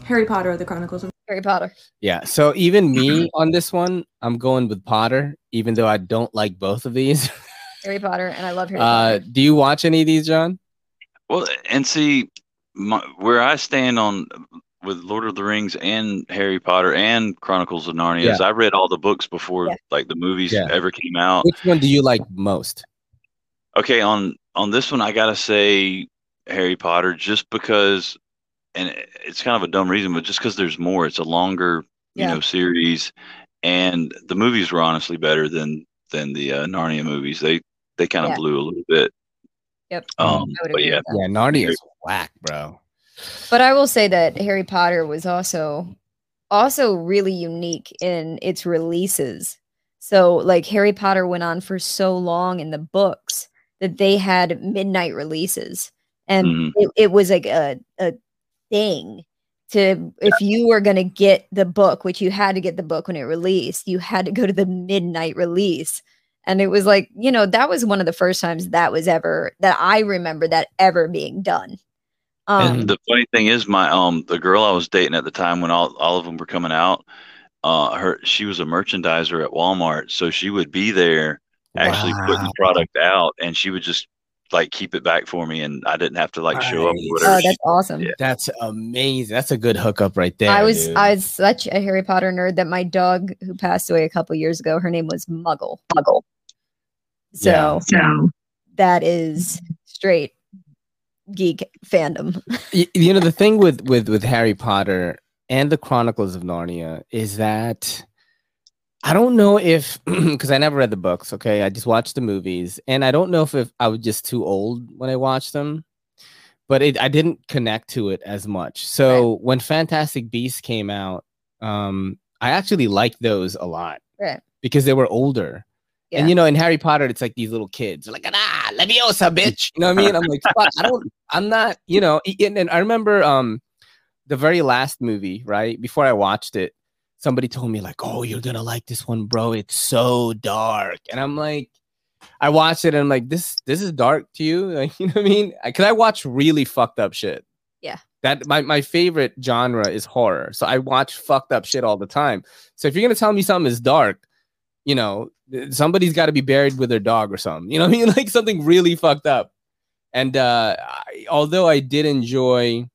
[SPEAKER 23] Harry Potter or the Chronicles of
[SPEAKER 1] harry potter
[SPEAKER 2] Yeah. So even me on this one, I'm going with Potter, even though I don't like both of these. <laughs>
[SPEAKER 1] harry potter and i love harry
[SPEAKER 2] Uh,
[SPEAKER 1] potter
[SPEAKER 2] do you watch any of these, John?
[SPEAKER 3] Well, and see, my, where I stand on with Lord of the Rings and Harry Potter and Chronicles of Narnia is
[SPEAKER 2] Yeah.
[SPEAKER 3] I read all the books before
[SPEAKER 1] Yeah.
[SPEAKER 3] like the movies
[SPEAKER 2] Yeah.
[SPEAKER 3] ever came out.
[SPEAKER 2] Which one do you like most?
[SPEAKER 3] Okay, on on this one, I gotta say Harry Potter, just because, and it's kind of a dumb reason, but just because there's more. It's a longer, you know, series, and the movies were honestly better than than the uh, Narnia movies. They they kind of
[SPEAKER 1] Yeah.
[SPEAKER 3] blew a little bit.
[SPEAKER 1] yep
[SPEAKER 3] Um, but yeah.
[SPEAKER 2] Yeah, Narnia is whack, bro.
[SPEAKER 1] But I will say that Harry Potter was also also really unique in its releases. So like Harry Potter went on for so long in the books that they had midnight releases. And
[SPEAKER 3] Mhm.
[SPEAKER 1] it, it was like a, a thing to if you were gonna get the book, which you had to get the book when it released, you had to go to the midnight release. And it was like, you know, that was one of the first times that was ever that I remember that ever being done. Um,
[SPEAKER 3] and the funny thing is, my um, the girl I was dating at the time when all all of them were coming out, uh, her she was a merchandiser at Walmart, so she would be there actually putting the product out, and she would just like keep it back for me, and I didn't have to like show up or whatever.
[SPEAKER 1] Oh, that's awesome.
[SPEAKER 2] That's amazing. That's a good hookup right there.
[SPEAKER 1] I was
[SPEAKER 2] dude.
[SPEAKER 1] I was such a Harry Potter nerd that my dog who passed away a couple years ago, her name was Muggle. Muggle. So,
[SPEAKER 2] Yeah.
[SPEAKER 1] that is straight geek fandom. <laughs>
[SPEAKER 2] You know the thing with with with Harry Potter and the Chronicles of Narnia is that I don't know if <clears throat> because I never read the books. Okay, I just watched the movies, and I don't know if, if I was just too old when I watched them, but it, I didn't connect to it as much. So when Fantastic Beasts came out, um, I actually liked those a lot
[SPEAKER 1] Right.
[SPEAKER 2] because they were older.
[SPEAKER 1] Yeah.
[SPEAKER 2] And you know, in Harry Potter, it's like these little kids. They're like, ah, Leviosa, bitch. You know what I mean? I'm like, fuck, I don't, I'm not, you know. And, and I remember um the very last movie, right? Before I watched it, somebody told me, like, oh, you're gonna like this one, bro. It's so dark. And I'm like, I watched it and I'm like, this this is dark to you? <laughs> Like, you know what I mean? Because I watch really fucked up shit.
[SPEAKER 1] Yeah.
[SPEAKER 2] That my, my favorite genre is horror. So I watch fucked up shit all the time. So if you're gonna tell me something is dark, you know, somebody's got to be buried with their dog or something. You know what I mean? <laughs> Like something really fucked up. And uh I, although I did enjoy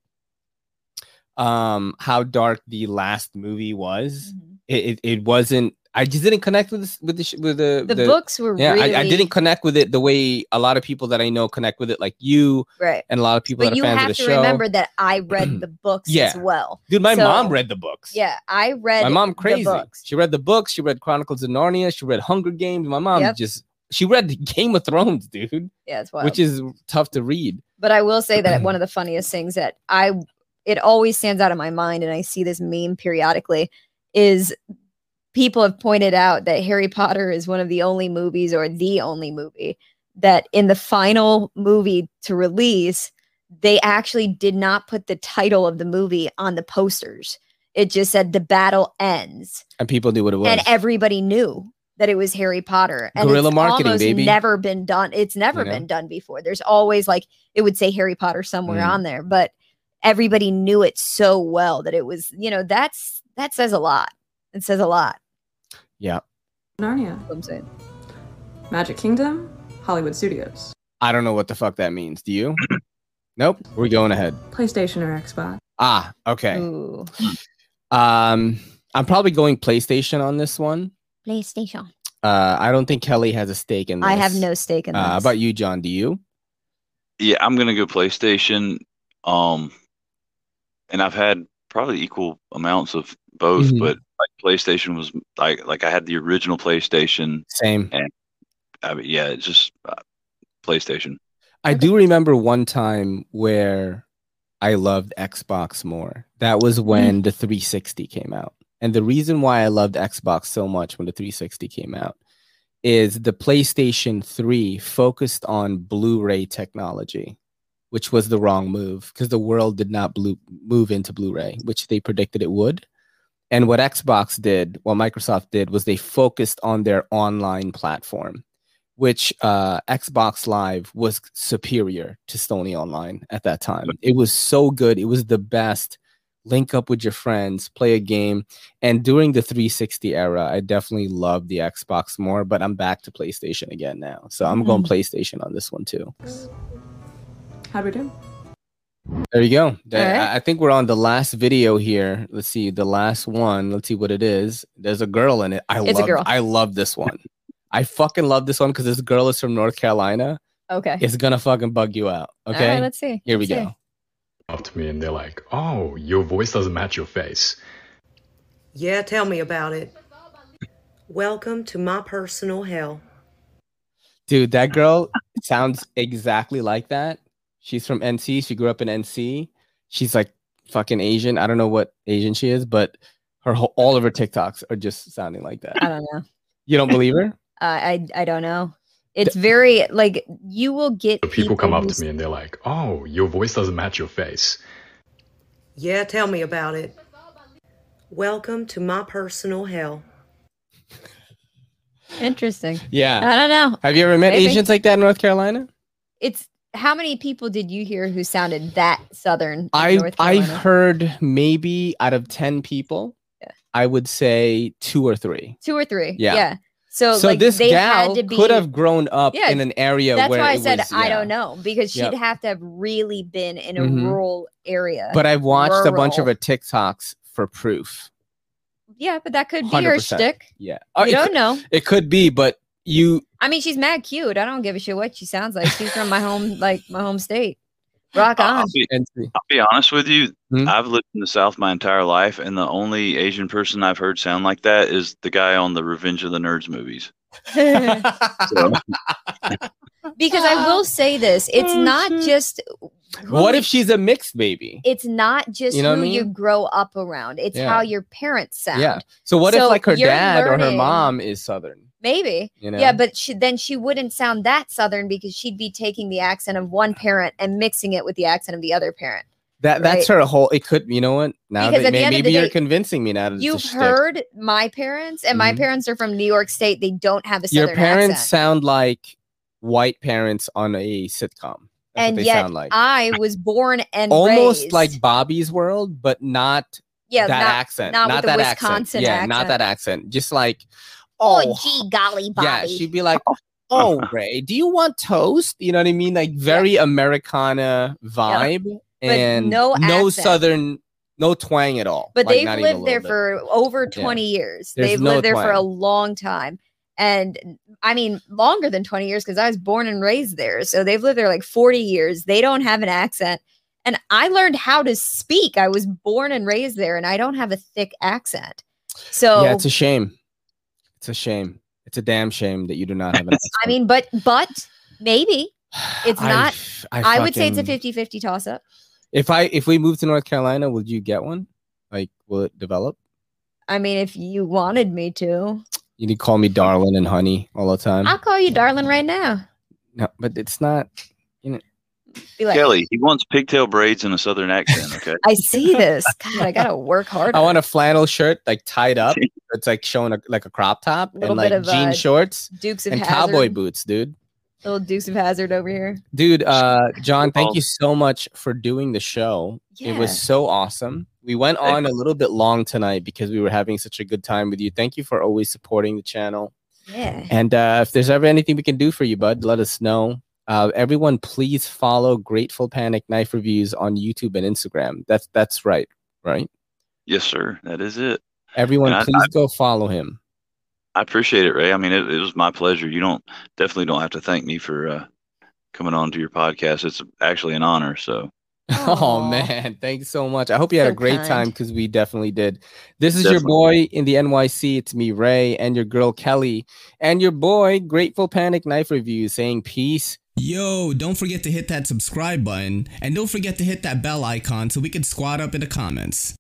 [SPEAKER 2] um how dark the last movie was,
[SPEAKER 1] Mm-hmm.
[SPEAKER 2] it, it it wasn't I just didn't connect with this, with the with the
[SPEAKER 1] The books were
[SPEAKER 2] yeah I, I didn't connect with it the way a lot of people that I know connect with it like you
[SPEAKER 1] Right.
[SPEAKER 2] and a lot of people
[SPEAKER 1] But
[SPEAKER 2] that
[SPEAKER 1] you
[SPEAKER 2] are fans
[SPEAKER 1] have
[SPEAKER 2] of
[SPEAKER 1] to
[SPEAKER 2] the show
[SPEAKER 1] remember that I <clears throat> read the books
[SPEAKER 2] Yeah.
[SPEAKER 1] as well.
[SPEAKER 2] dude my
[SPEAKER 1] So-
[SPEAKER 2] mom read the books
[SPEAKER 1] Yeah, I read
[SPEAKER 2] my mom
[SPEAKER 1] the
[SPEAKER 2] crazy.
[SPEAKER 1] books.
[SPEAKER 2] She read the books. She read Chronicles of Narnia. She read Hunger Games. My mom
[SPEAKER 1] Yep.
[SPEAKER 2] just she read <laughs> Game of Thrones, dude.
[SPEAKER 1] Yeah, it's wild.
[SPEAKER 2] Which is tough to read.
[SPEAKER 1] But I will say that <clears throat> one of the funniest things that I it always stands out in my mind, and I see this meme periodically, is people have pointed out that Harry Potter is one of the only movies or the only movie that in the final movie to release, they actually did not put the title of the movie on the posters. It just said the battle ends.
[SPEAKER 2] And people knew what it was.
[SPEAKER 1] And everybody knew that it was Harry Potter. And
[SPEAKER 2] Guerrilla
[SPEAKER 1] it's
[SPEAKER 2] marketing,
[SPEAKER 1] almost
[SPEAKER 2] baby.
[SPEAKER 1] never been done. It's never
[SPEAKER 2] You know?
[SPEAKER 1] been done before. There's always like it would say Harry Potter somewhere
[SPEAKER 2] Mm.
[SPEAKER 1] on there, but everybody knew it so well that it was, you know, that's that says a lot. It says a lot.
[SPEAKER 2] Yeah.
[SPEAKER 23] Narnia.
[SPEAKER 1] I'm saying.
[SPEAKER 23] Magic Kingdom, Hollywood Studios.
[SPEAKER 2] I don't know what the fuck that means. Do you? nope. We're going ahead.
[SPEAKER 23] PlayStation or Xbox.
[SPEAKER 2] Ah, okay.
[SPEAKER 1] Ooh.
[SPEAKER 2] Um, I'm probably going PlayStation on this one.
[SPEAKER 1] PlayStation.
[SPEAKER 2] Uh, I don't think Kelly has a stake in this.
[SPEAKER 1] I have no stake in
[SPEAKER 2] Uh, how
[SPEAKER 1] this.
[SPEAKER 2] about you, John? Do you?
[SPEAKER 3] Yeah, I'm gonna go PlayStation. Um, and I've had probably equal amounts of both,
[SPEAKER 2] Mhm.
[SPEAKER 3] but like PlayStation was like like I had the original PlayStation.
[SPEAKER 2] Same.
[SPEAKER 3] And I mean, yeah, it's just uh, PlayStation.
[SPEAKER 2] I do remember one time where I loved Xbox more. That was when the 360 came out. And the reason why I loved Xbox so much when the 360 came out is the PlayStation 3 focused on Blu-ray technology, which was the wrong move because the world did not blue, move into Blu-ray, which they predicted it would. And what Xbox did, what Microsoft did, was they focused on their online platform which uh, Xbox Live was superior to Sony Online at that time. It was so good. It was the best. Link up with your friends, play a game. And during the 360 era, I definitely loved the Xbox more, but I'm back to PlayStation again now. So I'm going
[SPEAKER 23] Mhm.
[SPEAKER 2] PlayStation on this one too.
[SPEAKER 23] How'd we do?
[SPEAKER 2] There you go. That-
[SPEAKER 23] All right.
[SPEAKER 2] I I think we're on the last video here. Let's see the last one. Let's see what it is. There's a girl in it. I
[SPEAKER 1] It's a
[SPEAKER 2] love.
[SPEAKER 1] girl.
[SPEAKER 2] I love this one. <laughs> I fucking love this one because this girl is from North Carolina.
[SPEAKER 1] Okay.
[SPEAKER 2] It's gonna fucking bug you out. Okay.
[SPEAKER 1] right, let's see.
[SPEAKER 2] Here we
[SPEAKER 1] Let's see.
[SPEAKER 2] go.
[SPEAKER 24] up to me and they're like, "Oh, your voice doesn't match your face."
[SPEAKER 25] Yeah, tell me about it. Welcome to my personal hell.
[SPEAKER 2] Dude, that girl sounds exactly like that. She's from NC. She grew up in NC. She's like fucking Asian. I don't know what Asian she is, but her whole, all of her TikToks are just sounding like that.
[SPEAKER 1] I don't know.
[SPEAKER 2] You don't believe her? <laughs>
[SPEAKER 1] Uh, I I don't know. It's very like you will get
[SPEAKER 24] The people come up to me and they're like, "Oh, your voice doesn't match your face."
[SPEAKER 25] Yeah, tell me about it. Welcome to my personal hell.
[SPEAKER 1] Interesting.
[SPEAKER 2] Yeah.
[SPEAKER 1] I don't know.
[SPEAKER 2] Have you ever met
[SPEAKER 1] Maybe.
[SPEAKER 2] Asians like that in North Carolina?
[SPEAKER 1] It's how many people did you hear who sounded that southern?
[SPEAKER 2] I I've heard maybe out of ten people, I would say two or three.
[SPEAKER 1] two or three.
[SPEAKER 2] Yeah.
[SPEAKER 1] Yeah. So,
[SPEAKER 2] So
[SPEAKER 1] like
[SPEAKER 2] this
[SPEAKER 1] they
[SPEAKER 2] gal
[SPEAKER 1] had to be
[SPEAKER 2] could have grown up
[SPEAKER 1] Yeah,
[SPEAKER 2] in an area
[SPEAKER 1] That's
[SPEAKER 2] where
[SPEAKER 1] why I said
[SPEAKER 2] was-
[SPEAKER 1] I
[SPEAKER 2] yeah.
[SPEAKER 1] don't know because she'd
[SPEAKER 2] Yep.
[SPEAKER 1] have to have really been in a
[SPEAKER 2] Mhm.
[SPEAKER 1] rural area.
[SPEAKER 2] But I've watched a bunch of
[SPEAKER 1] Rural.
[SPEAKER 2] her TikToks for proof.
[SPEAKER 1] Yeah, but that could be her
[SPEAKER 2] 100%.
[SPEAKER 1] shtick.
[SPEAKER 2] Yeah.
[SPEAKER 1] You
[SPEAKER 2] it
[SPEAKER 1] don't
[SPEAKER 2] could-
[SPEAKER 1] know.
[SPEAKER 2] It could be, but you
[SPEAKER 1] I mean, she's mad cute. I don't give a shit what she sounds like. She's from my home, <laughs> like my home state. Rock on.
[SPEAKER 3] I'll be, I'll be honest with you.
[SPEAKER 2] Hmm?
[SPEAKER 3] I've lived in the South my entire life, and the only Asian person I've heard sound like that is the guy on the Revenge of the Nerds movies. <laughs> <laughs>
[SPEAKER 1] Because I will say this, it's not just
[SPEAKER 2] What if she's a mixed baby?
[SPEAKER 1] it's not just
[SPEAKER 2] You know
[SPEAKER 1] who
[SPEAKER 2] I
[SPEAKER 1] you grow up around. It's
[SPEAKER 2] Yeah.
[SPEAKER 1] how your parents sound.
[SPEAKER 2] Yeah. So what
[SPEAKER 1] So
[SPEAKER 2] if like her
[SPEAKER 1] you're
[SPEAKER 2] dad or her mom is southern?
[SPEAKER 1] Maybe.
[SPEAKER 2] You know?
[SPEAKER 1] Yeah, but she, then she wouldn't sound that southern because she'd be taking the accent of one parent and mixing it with the accent of the other parent.
[SPEAKER 2] That that's
[SPEAKER 1] Right.
[SPEAKER 2] her whole. It could. You know what? Now that may- maybe you're
[SPEAKER 1] day,
[SPEAKER 2] convincing me now. that
[SPEAKER 1] You've heard my parents, and my
[SPEAKER 2] Mhm.
[SPEAKER 1] parents are from New York State. They don't have a southern
[SPEAKER 2] your parents
[SPEAKER 1] accent.
[SPEAKER 2] sound like white parents on a sitcom. That's
[SPEAKER 1] and yet
[SPEAKER 2] sound like.
[SPEAKER 1] I was born and
[SPEAKER 2] Almost
[SPEAKER 1] raised-
[SPEAKER 2] like Bobby's World, but not
[SPEAKER 1] Yeah,
[SPEAKER 2] that
[SPEAKER 1] not-
[SPEAKER 2] accent.
[SPEAKER 1] not
[SPEAKER 2] Not, that
[SPEAKER 1] Wisconsin
[SPEAKER 2] accent. Yeah, not that accent. Just like
[SPEAKER 1] oh,
[SPEAKER 2] oh,
[SPEAKER 1] gee golly, Bobby.
[SPEAKER 2] yeah, she'd be like, <laughs> "Oh, Ray, do you want toast?" You know what I mean? Like very Americana vibe,
[SPEAKER 1] But
[SPEAKER 2] and
[SPEAKER 1] no
[SPEAKER 2] no
[SPEAKER 1] accent.
[SPEAKER 2] southern, no twang at all.
[SPEAKER 1] but
[SPEAKER 2] Like,
[SPEAKER 1] they've
[SPEAKER 2] not even a
[SPEAKER 1] lived there
[SPEAKER 2] bit.
[SPEAKER 1] for over
[SPEAKER 2] Yeah.
[SPEAKER 1] 20 years.
[SPEAKER 2] There's
[SPEAKER 1] they've
[SPEAKER 2] no
[SPEAKER 1] lived there for a long time. And I mean, longer than 20 years because I was born and raised there. So they've lived there like 40 years. They don't have an accent. And I learned how to speak. I was born and raised there and I don't have a thick accent. So
[SPEAKER 2] yeah, it's a shame. It's a shame. It's a damn shame that you do not have an. <laughs>
[SPEAKER 1] I mean, but but maybe it's <sighs> not.
[SPEAKER 2] I
[SPEAKER 1] I, would say it's a
[SPEAKER 2] fucking-
[SPEAKER 1] 50 50 toss up.
[SPEAKER 2] if I if we move to North Carolina, would you get one? Like, will it develop?
[SPEAKER 1] I mean, if you wanted me to,
[SPEAKER 2] You need to call me darling and honey all the time.
[SPEAKER 1] I'll call you darling right now.
[SPEAKER 2] No, but it's not. You know,
[SPEAKER 1] Be like,
[SPEAKER 3] Kelly, he wants pigtail braids and a southern accent. Okay. <laughs>
[SPEAKER 1] I see this. God, I gotta work harder.
[SPEAKER 2] I want a flannel shirt like tied up. <laughs> It's like showing a, like a crop top
[SPEAKER 1] Little
[SPEAKER 2] and like
[SPEAKER 1] bit of,
[SPEAKER 2] jean
[SPEAKER 1] uh,
[SPEAKER 2] shorts
[SPEAKER 1] Dukes of
[SPEAKER 2] and cowboy boots, dude.
[SPEAKER 1] Little Dukes of Hazzard over here.
[SPEAKER 2] Dude, uh, John, thank you so much for doing the show. It was so awesome. We went on a little bit long tonight because we were having such a good time with you. Thank you for always supporting the channel.
[SPEAKER 1] Yeah.
[SPEAKER 2] And uh, if there's ever anything we can do for you, bud, let us know. Uh, everyone, please follow Grateful Panic Knife Reviews on YouTube and Instagram. That's that's right, right?
[SPEAKER 3] Yes, sir. That is it.
[SPEAKER 2] Everyone,
[SPEAKER 3] I-
[SPEAKER 2] please
[SPEAKER 3] I-
[SPEAKER 2] go follow him.
[SPEAKER 3] I appreciate it, Ray. I mean, it, it was my pleasure. You don't definitely don't have to thank me for uh, coming on to your podcast. It's actually an honor. So <laughs>
[SPEAKER 2] Oh man, thanks so much. I hope you had
[SPEAKER 3] So
[SPEAKER 2] a great
[SPEAKER 3] kind.
[SPEAKER 2] time because we definitely did. This is your boy in the NYC. It's me, Ray, and your girl Kelly, and your boy Grateful Panic Knife Review saying peace.
[SPEAKER 26] Yo, don't forget to hit that subscribe button and don't forget to hit that bell icon so we can squad up in the comments.